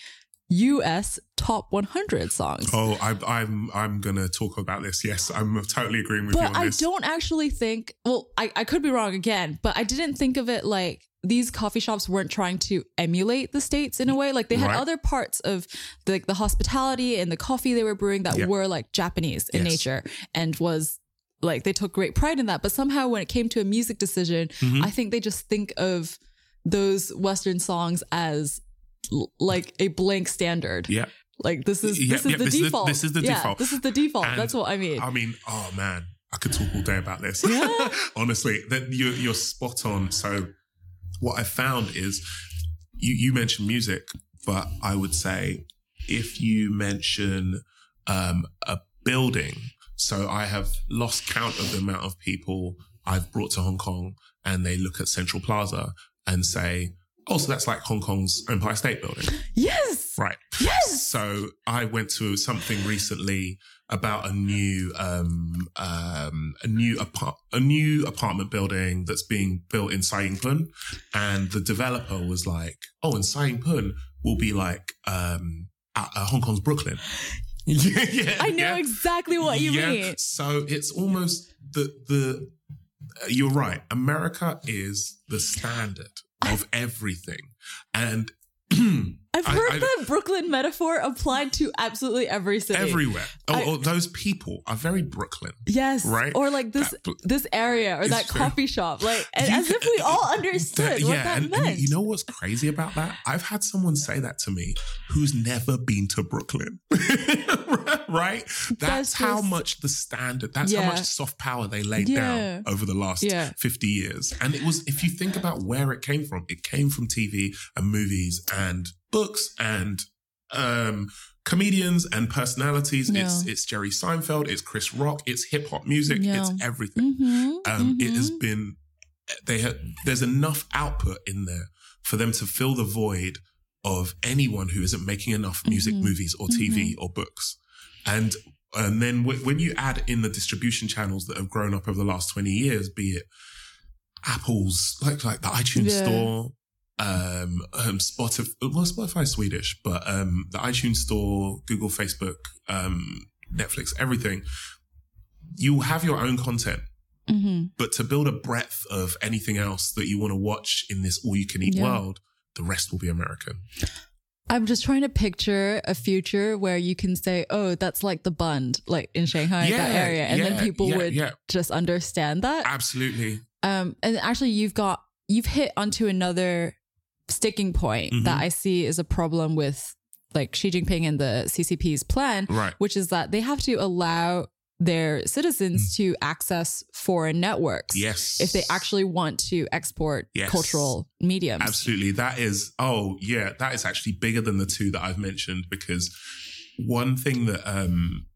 US top 100 songs. Oh, I, I'm I'm gonna talk about this. Yes, I'm totally agreeing with you but I this. don't actually think, well, I, I could be wrong again, but I didn't think of it like these coffee shops weren't trying to emulate the States in a way. Like they had Right. other parts of the, the hospitality and the coffee they were brewing that Yeah. were like Japanese in Yes. nature and was like they took great pride in that. But somehow when it came to a music decision, Mhm. I think they just think of those Western songs as like a blank standard. Yeah, Like this is this is yeah, the this is the- default. this is the Yeah, default. This is the default. And That's what I mean. I mean, oh man, I could talk all day about this. Yeah. Honestly, that you're you're spot on. So, what I found is, you you mentioned music, but I would say if you mention um, a building, so I have lost count of the amount of people I've brought to Hong Kong, and they look at Central Plaza and say, "Oh, so that's like Hong Kong's Empire State Building." yes. Right. Yes. So I went to something recently about a new um um a new apart a new apartment building that's being built in Sai Ying Pun and the developer was like, "Oh, and Sai Ying Pun will be like um at, uh, Hong Kong's Brooklyn." yeah, yeah, I know yeah. exactly what you Yeah. mean. So it's almost the the uh, you're right. America is the standard of everything. And I've I- heard I- that Brooklyn metaphor applied to absolutely every city. everywhere. Oh, I- oh, those people are very Brooklyn. yes, Right? Or like this That- this area or that coffee shop, like and as if we uh, all understood That- what that and, meant. and you know what's crazy about that? I've had someone say that to me who's never been to Brooklyn. right? That's, That's how just- much the standard, that's how much soft power they laid Yeah. down over the last Yeah. 50 years. And it was, if you think about where it came from, it came from TV and movies and books and um comedians and personalities. It's Yeah. it's Jerry Seinfeld, it's Chris Rock, it's hip hop music, Yeah. it's everything Mhm, um, it has mhm. been they have there's enough output in there for them to fill the void of anyone who isn't making enough music Mhm. movies or tv or books and and then w- when you add in the distribution channels that have grown up over the last 20 years be it apple's like like the itunes Yeah. store um, um spotify well spotify's swedish but um the itunes store google facebook um netflix everything you have your own content Mhm. but to build a breadth of anything else that you want to watch in this all you can eat Yeah. world, the rest will be American. I'm just trying to picture a future where you can say, "Oh, that's like the Bund, like in Shanghai, that area," and then people yeah, would yeah, just understand that. absolutely. Um, and actually, you've got you've hit onto another sticking point Mhm. that I see is a problem with like Xi Jinping and the CCP's plan, Right. which is that they have to allow their citizens to access foreign networks Yes. if they actually want to export Yes. cultural mediums. Absolutely. That is, oh, yeah, that is actually bigger than the two that I've mentioned because one thing that um,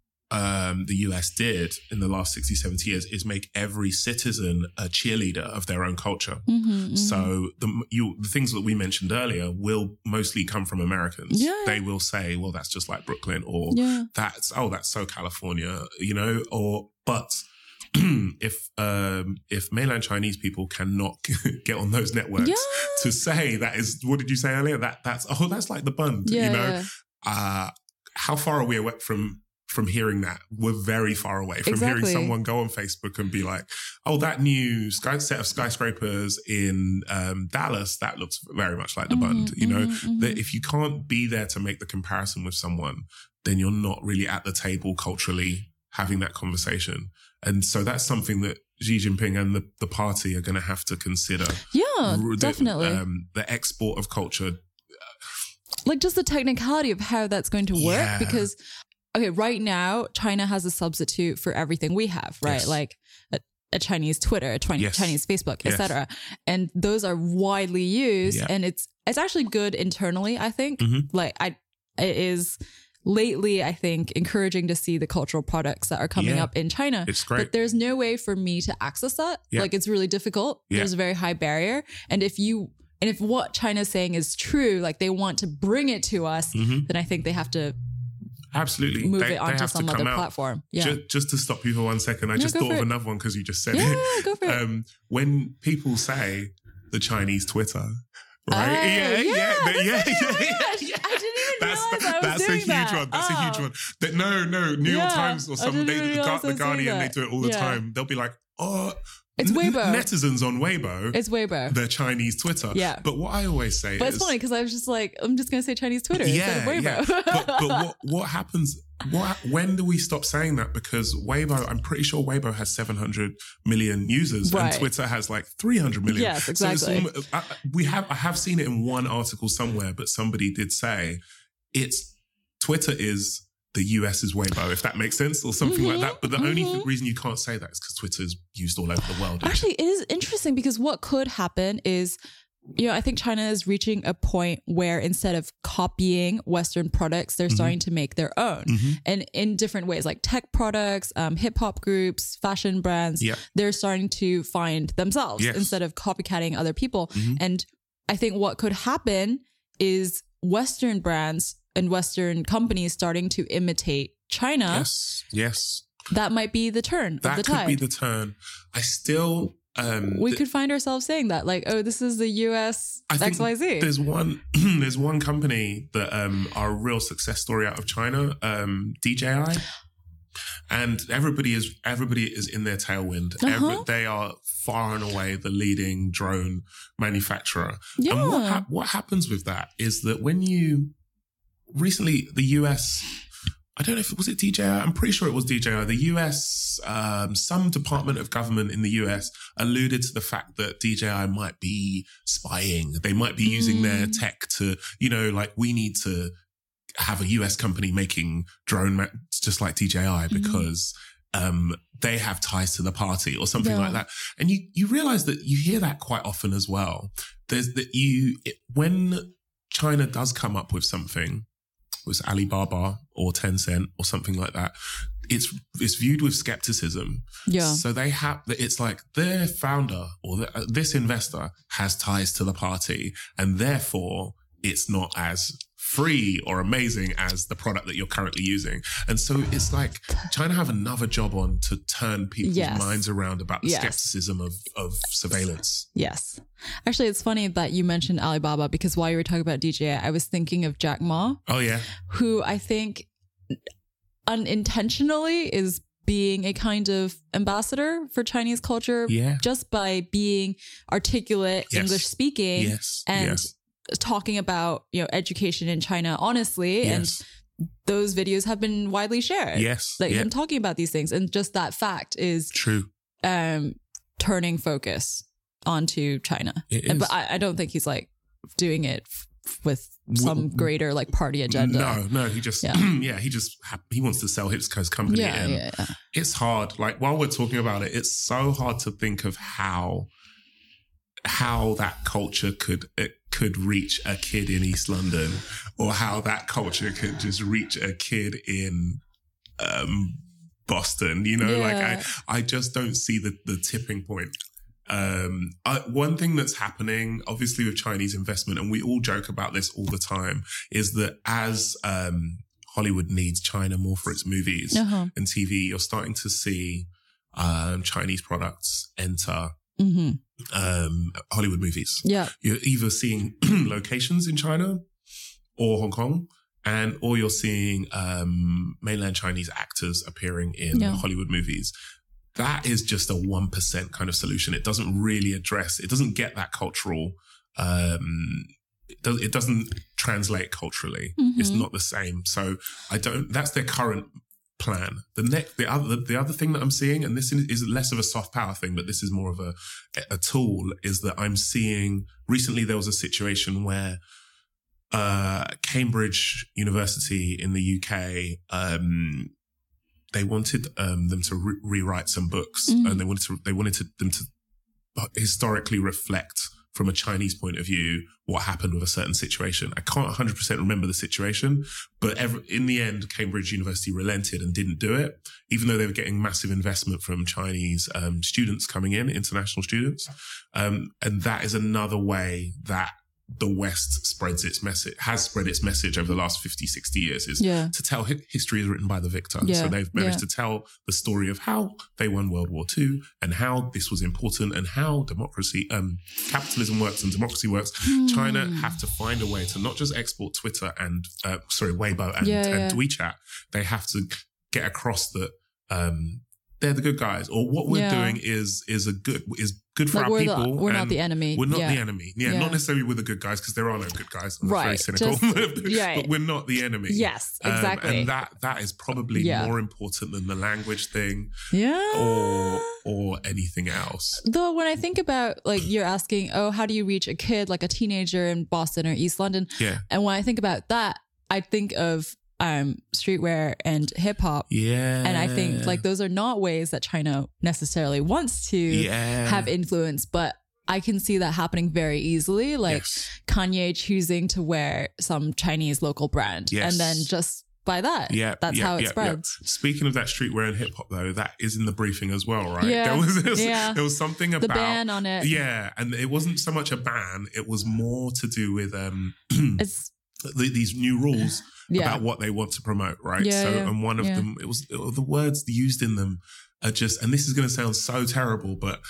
um, the US did in the last 60, 70 years is make every citizen a cheerleader of their own culture. Mhm, mhm. So the you the things that we mentioned earlier will mostly come from Americans. Yeah. They will say, "Well, that's just like Brooklyn," or yeah. "That's oh, that's so California," you know. Or but if um if mainland Chinese people cannot get on those networks Yeah. to say that is what did you say earlier? That that's oh that's like the bund, Yeah, you know. yeah. Uh how far are we away from from hearing that? We're very far away from hearing someone go on Facebook and be like, "Oh, that new sky set of skyscrapers in um, Dallas that looks very much like the Bund." Mhm, You know, mhm, mhm. that if you can't be there to make the comparison with someone, then you're not really at the table culturally having that conversation. And so that's something that Xi Jinping and the, the party are going to have to consider. yeah, the- definitely. um, the export of culture. like just the technicality of how that's going to work Yeah. because okay right now china has a substitute for everything we have right Yes. like a, a chinese twitter a Chinese, Yes. chinese facebook Yes. etc and those are widely used Yeah. and it's it's actually good internally i think Mhm. like i it is lately i think encouraging to see the cultural products that are coming Yeah. up in china It's great. but there's no way for me to access that. Yeah. Like it's really difficult. There's a very high barrier. And if you and if what China's saying is true, like they want to bring it to us, Mhm. then I think they have to Absolutely. move They- it onto have some to other come out. platform. Yeah. Ju- Just, to stop you for one second, I No, just thought of it. another one because you just said yeah, it. go for it. Um, when people say the Chinese Twitter, right? Oh, yeah, yeah, yeah, yeah, yeah, Oh yeah, yeah. I didn't even That's, was that's a huge that. one. That's a huge Oh. one. That no, no, New York Times or something. They, the, the Guardian, they do it all the time. They'll be like, oh, It's Weibo. netizens on Weibo. It's Weibo. the Chinese Twitter. Yeah. But what I always say But is, it's funny because I was just like, I'm just gonna say Chinese Twitter instead of Weibo. yeah. But, but what what happens? What when do we stop saying that? Because Weibo, I'm pretty sure Weibo has 700 million users, Right. and Twitter has like 300 million. Yes, So exactly. I, I- we have I have seen it in one article somewhere, but somebody did say it's Twitter is the US US's Weibo, if that makes sense, or something like Mhm, that. But the only mhm. reason you can't say that is because Twitter's used all over the world. Actually, it is interesting because what could happen is, you know, I think China is reaching a point where instead of copying Western products, they're Mhm. starting to make their own. Mhm. And in different ways, like tech products, um, hip hop groups, fashion brands, Yeah. they're starting to find themselves Yes. instead of copycatting other people. Mhm. And I think what could happen is Western brands and Western companies starting to imitate China. Yes, yes, That might be the turn that the could tide. be the turn. I still. Um, we th- could find ourselves saying that, like, oh, this is the US I XYZ. There's one there's one company that um are a real success story out of China, um, DJI. And everybody is everybody is in their tailwind. Uh-huh. they are far and away the leading drone manufacturer. yeah. And what hap- what happens with that is that when you recently the US I don't know if it was it DJI. I'm pretty sure it was DJI. The US, um, some department of government in the US alluded to the fact that DJI might be spying. They might be using their Mm. tech to, you know, like we need to have a US company making drone ma- just like DJI Mm-hmm. because um, they have ties to the party or something Yeah. like that. And you you realize that you hear that quite often as well. There's that you it, when China does come up with something, was Alibaba or Tencent or something like that. It's it's viewed with skepticism. yeah. So they have it's like their founder or the, uh, this investor has ties to the party, and therefore it's not as free or amazing as the product that you're currently using. And so it's like trying to have another job on to turn people's Yes. minds around about the Yes. skepticism of of surveillance. Yes. Actually, it's funny that you mentioned Alibaba because while you were talking about DJI, I was thinking of Jack Ma, Oh yeah, who I think unintentionally is being a kind of ambassador for Chinese culture yeah, just by being articulate, Yes. English speaking, yes, and yes, talking about, you know, education in China honestly. And those videos have been widely shared. yes, Like yeah, him talking about these things. And just that fact is true. um turning focus onto China. And, but I, I don't think he's like doing it f- with some greater like party agenda. No, no, he just yeah, Yeah. he just ha- he wants to sell his company Yeah, yeah, yeah. It's hard. Like while we're talking about it, it's so hard to think of how how that culture could it could reach a kid in East London, or how that culture could just reach a kid in um, Boston. You know, like I I just don't see the the tipping point. Um, I, one thing that's happening, obviously, with Chinese investment, and we all joke about this all the time, is that as um, Hollywood needs China more for its movies Uh-huh. and TV, you're starting to see um, Chinese products enter hmm um, Hollywood movies. Yeah. You're either seeing locations in China or Hong Kong, and or you're seeing um, mainland Chinese actors appearing in Yeah. Hollywood movies. That is just a one percent kind of solution. It doesn't really address. It doesn't get that cultural. Um, it, does, it doesn't translate culturally. It's Mhm. not the same. So I don't. That's their current plan. The next, the other, the other thing that I'm seeing, and this is less of a soft power thing, but this is more of a a tool, is that I'm seeing. Recently, there was a situation where uh, Cambridge University in the UK. Um, they wanted um, them to re- rewrite some books, Mhm. and they wanted to they wanted to, them to historically reflect from a Chinese point of view what happened with a certain situation. I can't 100% remember the situation, but ever, in the end, Cambridge University relented and didn't do it, even though they were getting massive investment from Chinese um, students coming in, international students. Um, and that is another way that the West spreads its message, has spread its message over the last 50, 60 years is Yeah. to tell hi- history is written by the victor. Yeah, So they've managed yeah. to tell the story of how they won World War II and how this was important and how democracy, um, capitalism works and democracy works. China Hmm. have to find a way to not just export Twitter and, uh, sorry, Weibo and, and. WeChat. They have to get across that, um, they're the good guys or what we're Yeah. doing is, is a good, is good for Like our we're people. the, we're not the enemy. we're not yeah. the enemy. Yeah, Yeah. not necessarily we're the good guys because there are no good guys. Very Right, cynical. just- yeah. but we're not the enemy. Yes, Um, exactly. and that that is probably more important than the language thing yeah. or or anything else. Though when I think about like you're asking, oh, how do you reach a kid like a teenager in Boston or East London? Yeah. And when I think about that, I think of um streetwear and hip hop. Yeah. And I think like those are not ways that China necessarily wants to yeah. have influence, but I can see that happening very easily. Like Yes. Kanye choosing to wear some Chinese local brand. Yes. And then just by that, Yeah, that's yeah, how it yeah, spreads. yeah. Speaking of that streetwear and hip hop, though, that is in the briefing as well, right? Yeah, There was there was, yeah. there was something about The ban on it. Yeah, and it wasn't so much a ban; it was more to do with um It's the, these new rules yeah. about what they want to promote, right? Yeah, so, yeah, and one of them, it was the words used in them are just, and this is going to sound so terrible, but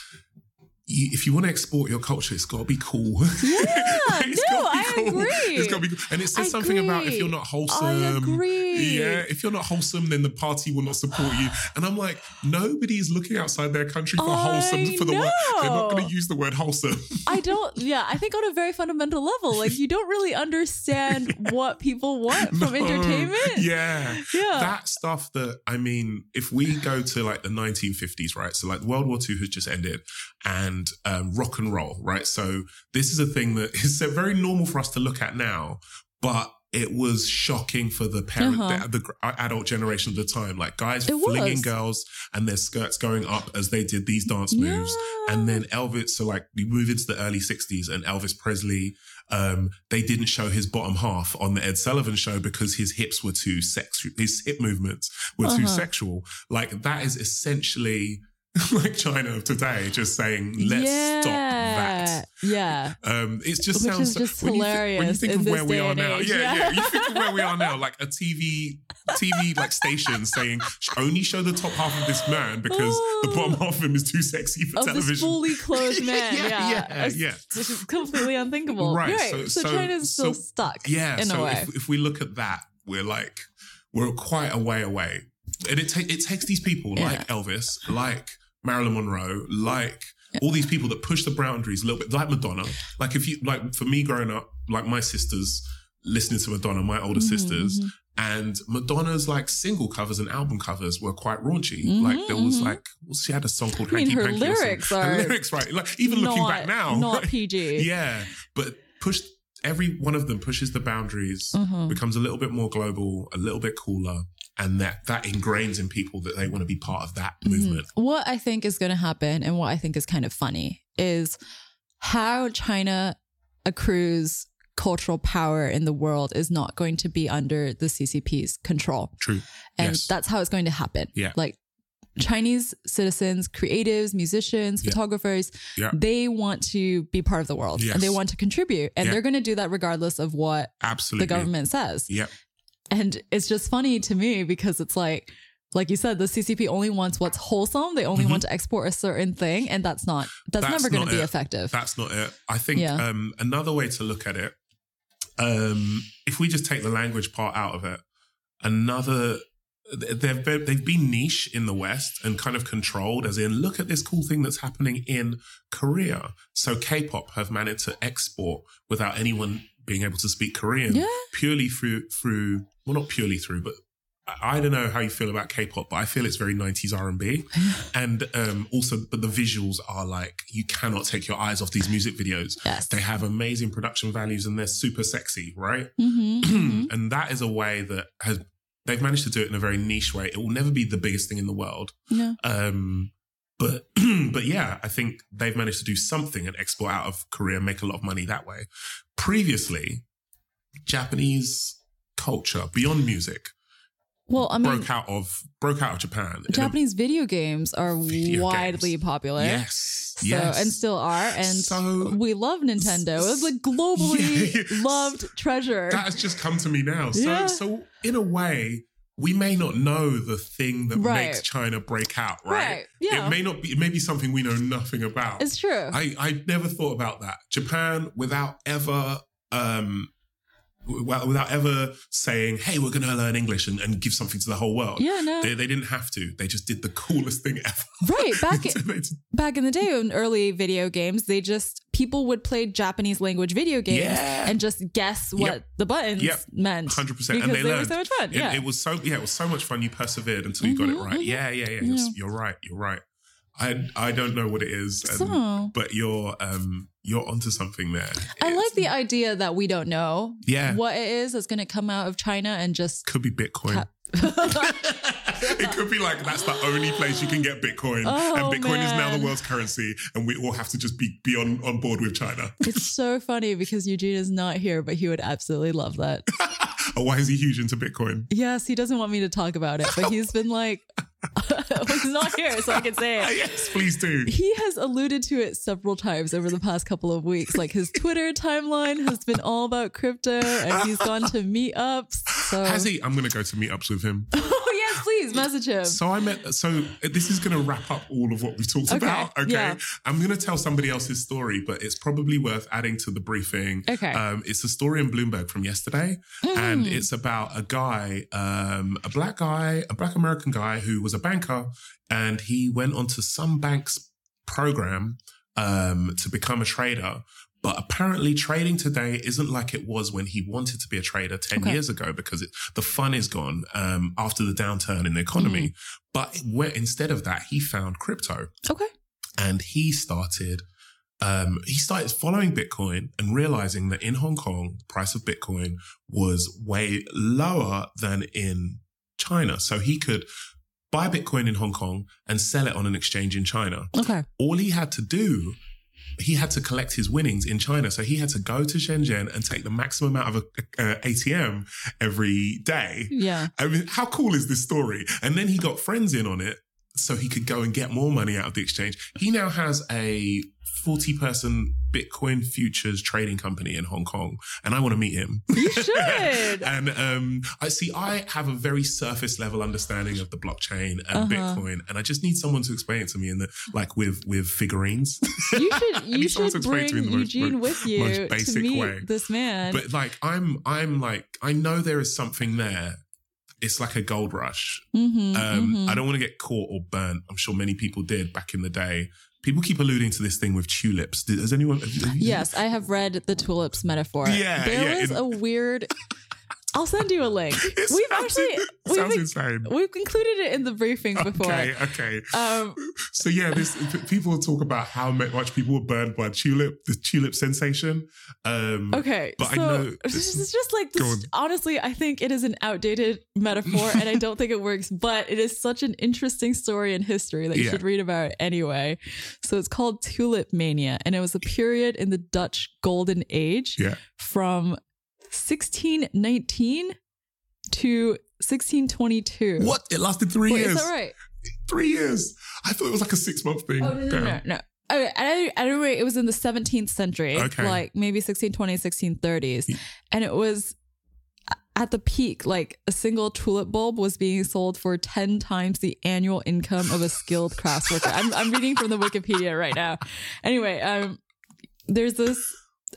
you, if you want to export your culture, it's got to be cool. Yeah, It's no, gotta be I cool. agree. It's got to be cool. And it says I something about if you're not wholesome. I agree. Yeah, if you're not wholesome, then the party will not support you. And I'm like, nobody is looking outside their country for I wholesome for the word. They're not going to use the word wholesome. I don't, yeah, I think on a very fundamental level, like you don't really understand what people want from entertainment. Yeah. Yeah. That stuff that, I mean, if we go to like the 1950s, right? So like World War II has just ended and um, rock and roll, right? So this is a thing that is so very normal for us to look at now, but it was shocking for the parent, Uh-huh. the, the adult generation of the time. Like guys It flinging was. girls and their skirts going up as they did these dance moves. And then Elvis, so like we move into the early 60s and Elvis Presley, um, they didn't show his bottom half on the Ed Sullivan show because his hips were too sexual, his hip movements were too Uh-huh. sexual. Like that is essentially like China of today, just saying, let's stop that. Yeah. Um, it just Which sounds just when you, thi- when you think of where we are now. age, Yeah, yeah, yeah. You think of where we are now, like a TV, TV like station saying only show the top half of this man because the bottom half of him is too sexy for Of television. this fully clothed man. Yeah, yeah. yeah, It's- yeah. Which is completely unthinkable. Right, Right. so- So, so- China's still so- stuck. Yeah, In so a way. If, if we look at that, we're like we're quite a way away, and it ta- it takes these people Yeah. like Elvis, like Marilyn Monroe, like all these people that push the boundaries a little bit, like Madonna. Like if you like for me growing up, like my sisters listening to Madonna, my older Mhm, sisters. mhm. And Madonna's like single covers and album covers were quite raunchy. Mhm, like there was mhm. like well, she had a song called I mean, Hanky her Panky. lyrics Her lyrics, right? Like even looking back now, Not right? PG. Yeah, but pushed every one of them pushes the boundaries, Mhm. becomes a little bit more global, a little bit cooler, and that that ingrains in people that they want to be part of that movement. Mhm. What I think is going to happen and what I think is kind of funny is how China accrues cultural power in the world is not going to be under the CCP's control. True. And Yes. that's how it's going to happen. Yeah. Like Chinese citizens, creatives, musicians, Yeah. photographers, Yeah. they want to be part of the world Yes. and they want to contribute. And Yeah. they're going to do that regardless of what Absolutely. the government says. Yep. And it's just funny to me because it's like, like you said, the CCP only wants what's wholesome. They only Mhm. want to export a certain thing, and that's not that's, That's never going to be effective. That's not it. I think Yeah. um, another way to look at it, um, if we just take the language part out of it, another they've been, they've been niche in the West and kind of controlled, as in look at this cool thing that's happening in Korea. So K-pop have managed to export without anyone being able to speak Korean yeah, purely through through well not purely through but I don't know how you feel about K-pop, but I feel it's very 90s R&B. And um, also, but the visuals are like, you cannot take your eyes off these music videos. yes, They have amazing production values and they're super sexy, right? hmm hmm and that is a way that has, they've managed to do it in a very niche way. It will never be the biggest thing in the world. yeah, Um, but, but yeah, I think they've managed to do something and export out of Korea, make a lot of money that way. Previously, Japanese culture beyond music Well, I mean, broke out of broke out of Japan. In a- Japanese video games are Video widely games. popular. yes, So, yes, and still are. And So- we love Nintendo. It's like globally Yeah. loved treasure. that has just come to me now. So, Yeah. so in a way, we may not know the thing that Right. makes China break out, right? right. Yeah. It may not be. It may be something we know nothing about. it's true. I I never thought about that. Japan, without ever um, without ever saying, "Hey, we're going to learn English and, and give something to the whole world." yeah, no. They, they didn't have to. They just did the coolest thing ever. right. Back They back in the day in early video games, they just people would play Japanese language video games Yeah. and just guess what Yep. the buttons Yep. meant. 100%. Because And they they, were learned. so much fun. It, yeah. it was so yeah, it was so much fun. You persevered until you got it Mhm, right. mhm. Yeah, yeah, yeah. You're, you're right. You're right. I I don't know what it is, and- so but you're um you're onto something there. I It's- like the idea that we don't know yeah. what it is that's going to come out of China and just Could be Bitcoin. Cap- it could be like that's the only place you can get Bitcoin, Oh, and Bitcoin is now the world's currency, and we all have to just be be on, on board with China. it's so funny because Eugene is not here, but he would absolutely love that. oh, why is he huge into Bitcoin? Yes, he doesn't want me to talk about it, but he's been like, he's not here, so I can say it. yes, please do. He has alluded to it several times over the past couple of weeks. Like his Twitter timeline has been all about crypto, and he's gone to meetups. So, Has he? I'm going to go to meetups with him. please message him. So I met. So this is going to wrap up all of what we've talked Okay, about. Okay, yeah. I'm going to tell somebody else's story, but it's probably worth adding to the briefing. Okay. Um, it's a story in Bloomberg from yesterday, and Mm. it's about a guy, um, a black guy, a black American guy who was a banker, and he went onto some bank's program um, to become a trader. But apparently, trading today isn't like it was when he wanted to be a trader 10 Okay. years ago because it, the fun is gone um, after the downturn in the economy. Mm. But where, instead of that, he found crypto okay. and he started um, he started following Bitcoin and realizing that in Hong Kong, the price of Bitcoin was way lower than in China. So he could buy Bitcoin in Hong Kong and sell it on an exchange in China. Okay. All he had to do, he had to collect his winnings in China. So he had to go to Shenzhen and take the maximum amount of a, uh, ATM every day. Yeah. I mean, how cool is this story? And then he got friends in on it so he could go and get more money out of the exchange. He now has a 40 person Bitcoin futures trading company in Hong Kong, and I want to meet him. You should. and um, I see, I have a very surface level understanding of the blockchain and Uh-huh. Bitcoin, and I just need someone to explain it to me in the like with with figurines. You should you should to explain it bring to me in the most- Eugene most- with you to meet way. this man. but like, I'm I'm like, I know there is something there. It's like a gold rush. Mhm, Um, mhm. I don't want to get caught or burnt. I'm sure many people did back in the day. People keep alluding to this thing with tulips. Has anyone? Yes, I have read the tulips metaphor. Yeah, there yeah, was a weird I'll send you a link. It we've sounds- actually we've, sounds insane. we've included it in the briefing before. Okay, okay. Um, So yeah, this people talk about how much people were burned by tulip, the tulip sensation. Um, okay, But I so know this this- is just like this, honestly, I think it is an outdated metaphor, and I don't think it works. But it is such an interesting story in history that you Yeah. should read about it anyway. So it's called Tulip Mania, and it was a period in the Dutch Golden Age Yeah. from 1619 to 1622. What? It lasted three Wait, years. is that right? Three years. I thought it was like a six month thing. Oh no no no no. Okay, at any, at any rate, it was in the 17th century, Okay. like maybe 1620s, 1630s, and it was at the peak. Like a single tulip bulb was being sold for 10 times the annual income of a skilled crafts worker. I'm, I'm reading from the Wikipedia right now. Anyway, um, there's this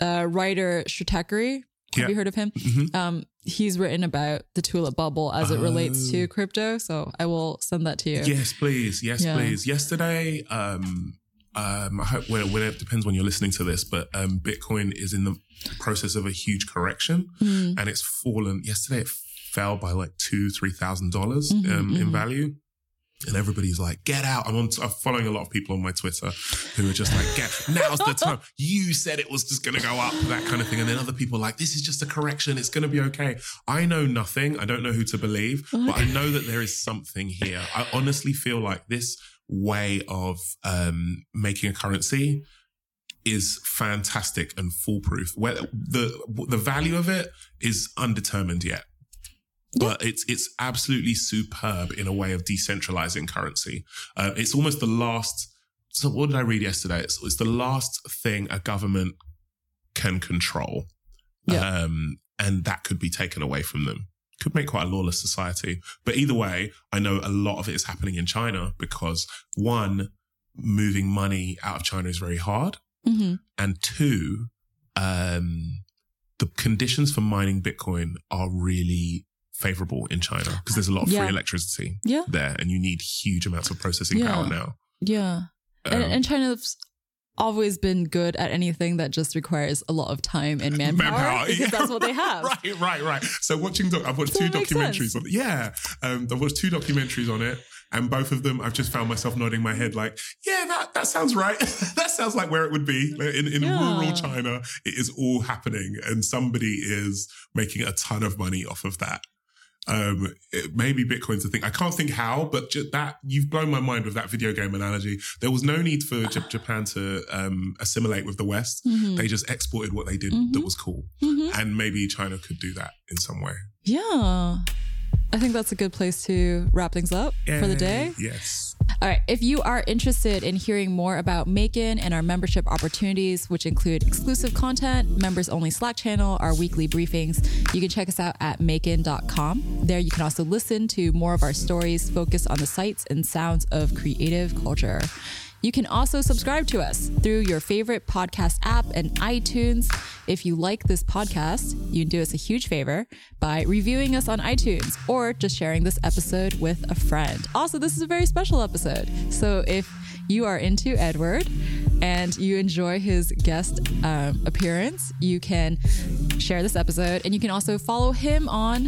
uh, writer Stratechery. Have Yeah. you heard of him? Mhm. Um, he's written about the tulip bubble as it relates Oh. to crypto. So I will send that to you. Yes, please. Yes, Yeah. please. Yesterday, um, um, I hope when, when it depends when you're listening to this, but um, Bitcoin is in the process of a huge correction, Hmm. and it's fallen. Yesterday, it fell by like two, three thousand dollars Mhm, um, in mhm. value. And everybody's like, get out. I'm on, I'm following a lot of people on my Twitter who are just like, get, now's the time. You said it was just going to go up, that kind of thing. And then other people are like, this is just a correction. It's going to be okay. I know nothing. I don't know who to believe, but I know that there is something here. I honestly feel like this way of um, making a currency is fantastic and foolproof. Where the the value of it is undetermined yet. But it's it's absolutely superb in a way of decentralizing currency. Uh, it's almost the last. So what did I read yesterday? It's, it's the last thing a government can control, Yeah. um, and that could be taken away from them. Could make quite a lawless society. But either way, I know a lot of it is happening in China because one, moving money out of China is very hard Mhm. and two, um, the conditions for mining Bitcoin are really favorable in China because there's a lot of Yeah. free electricity Yeah. there, and you need huge amounts of processing Yeah. power now. Yeah. and, Um, and China's always been good at anything that just requires a lot of time and manpower, Manpower, because yeah. that's what they have. right, right, right. So watching, doc- I've watched So two documentaries sense. on it. Yeah, um, I've watched two documentaries on it, and both of them, I've just found myself nodding my head like, yeah, that that sounds right. that sounds like where it would be in in Yeah. rural China. It is all happening, and somebody is making a ton of money off of that. Um, maybe Bitcoin's a thing. I can't think how, but that you've blown my mind with that video game analogy. There was no need for J- Japan to um, assimilate with the West. Mhm. They just exported what they did Mhm. that was cool. Mhm. And maybe China could do that in some way. Yeah. I think that's a good place to wrap things up for the day. Yes. All right. If you are interested in hearing more about MAEKAN and our membership opportunities, which include exclusive content, members only Slack channel, our weekly briefings, you can check us out at maekan.com. There you can also listen to more of our stories focused on the sights and sounds of creative culture. You can also subscribe to us through your favorite podcast app and iTunes. If you like this podcast, you can do us a huge favor by reviewing us on iTunes or just sharing this episode with a friend. Also, this is a very special episode. So if you are into Edward and you enjoy his guest um, appearance, you can share this episode and you can also follow him on,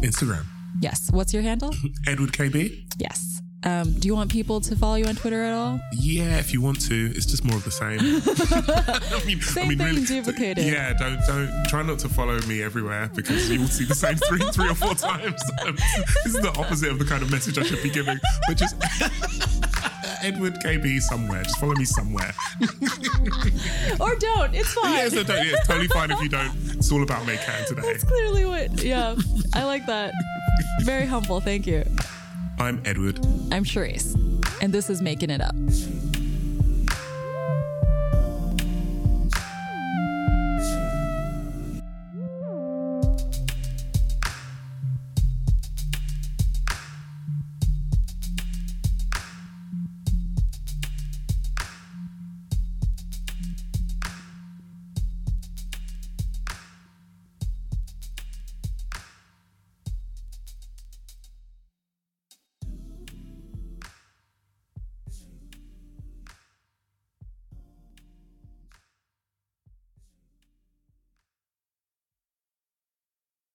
Instagram. yes, what's your handle? Edward KB. Yes. Um, do you want people to follow you on Twitter at all? Yeah, if you want to, it's just more of the same. I mean, Same I mean, thing, really, duplicated. Yeah, don't don't try not to follow me everywhere because you will see the same three three or four times. Um, this is the opposite of the kind of message I should be giving. But just Edward KB somewhere. Just follow me somewhere. Or don't. It's fine. yeah, so don't, yeah, it's totally fine if you don't. It's all about MAEKAN today. That's clearly what. Yeah, I like that. Very humble. Thank you. I'm Edward. I'm Charisse, and this is Making It Up.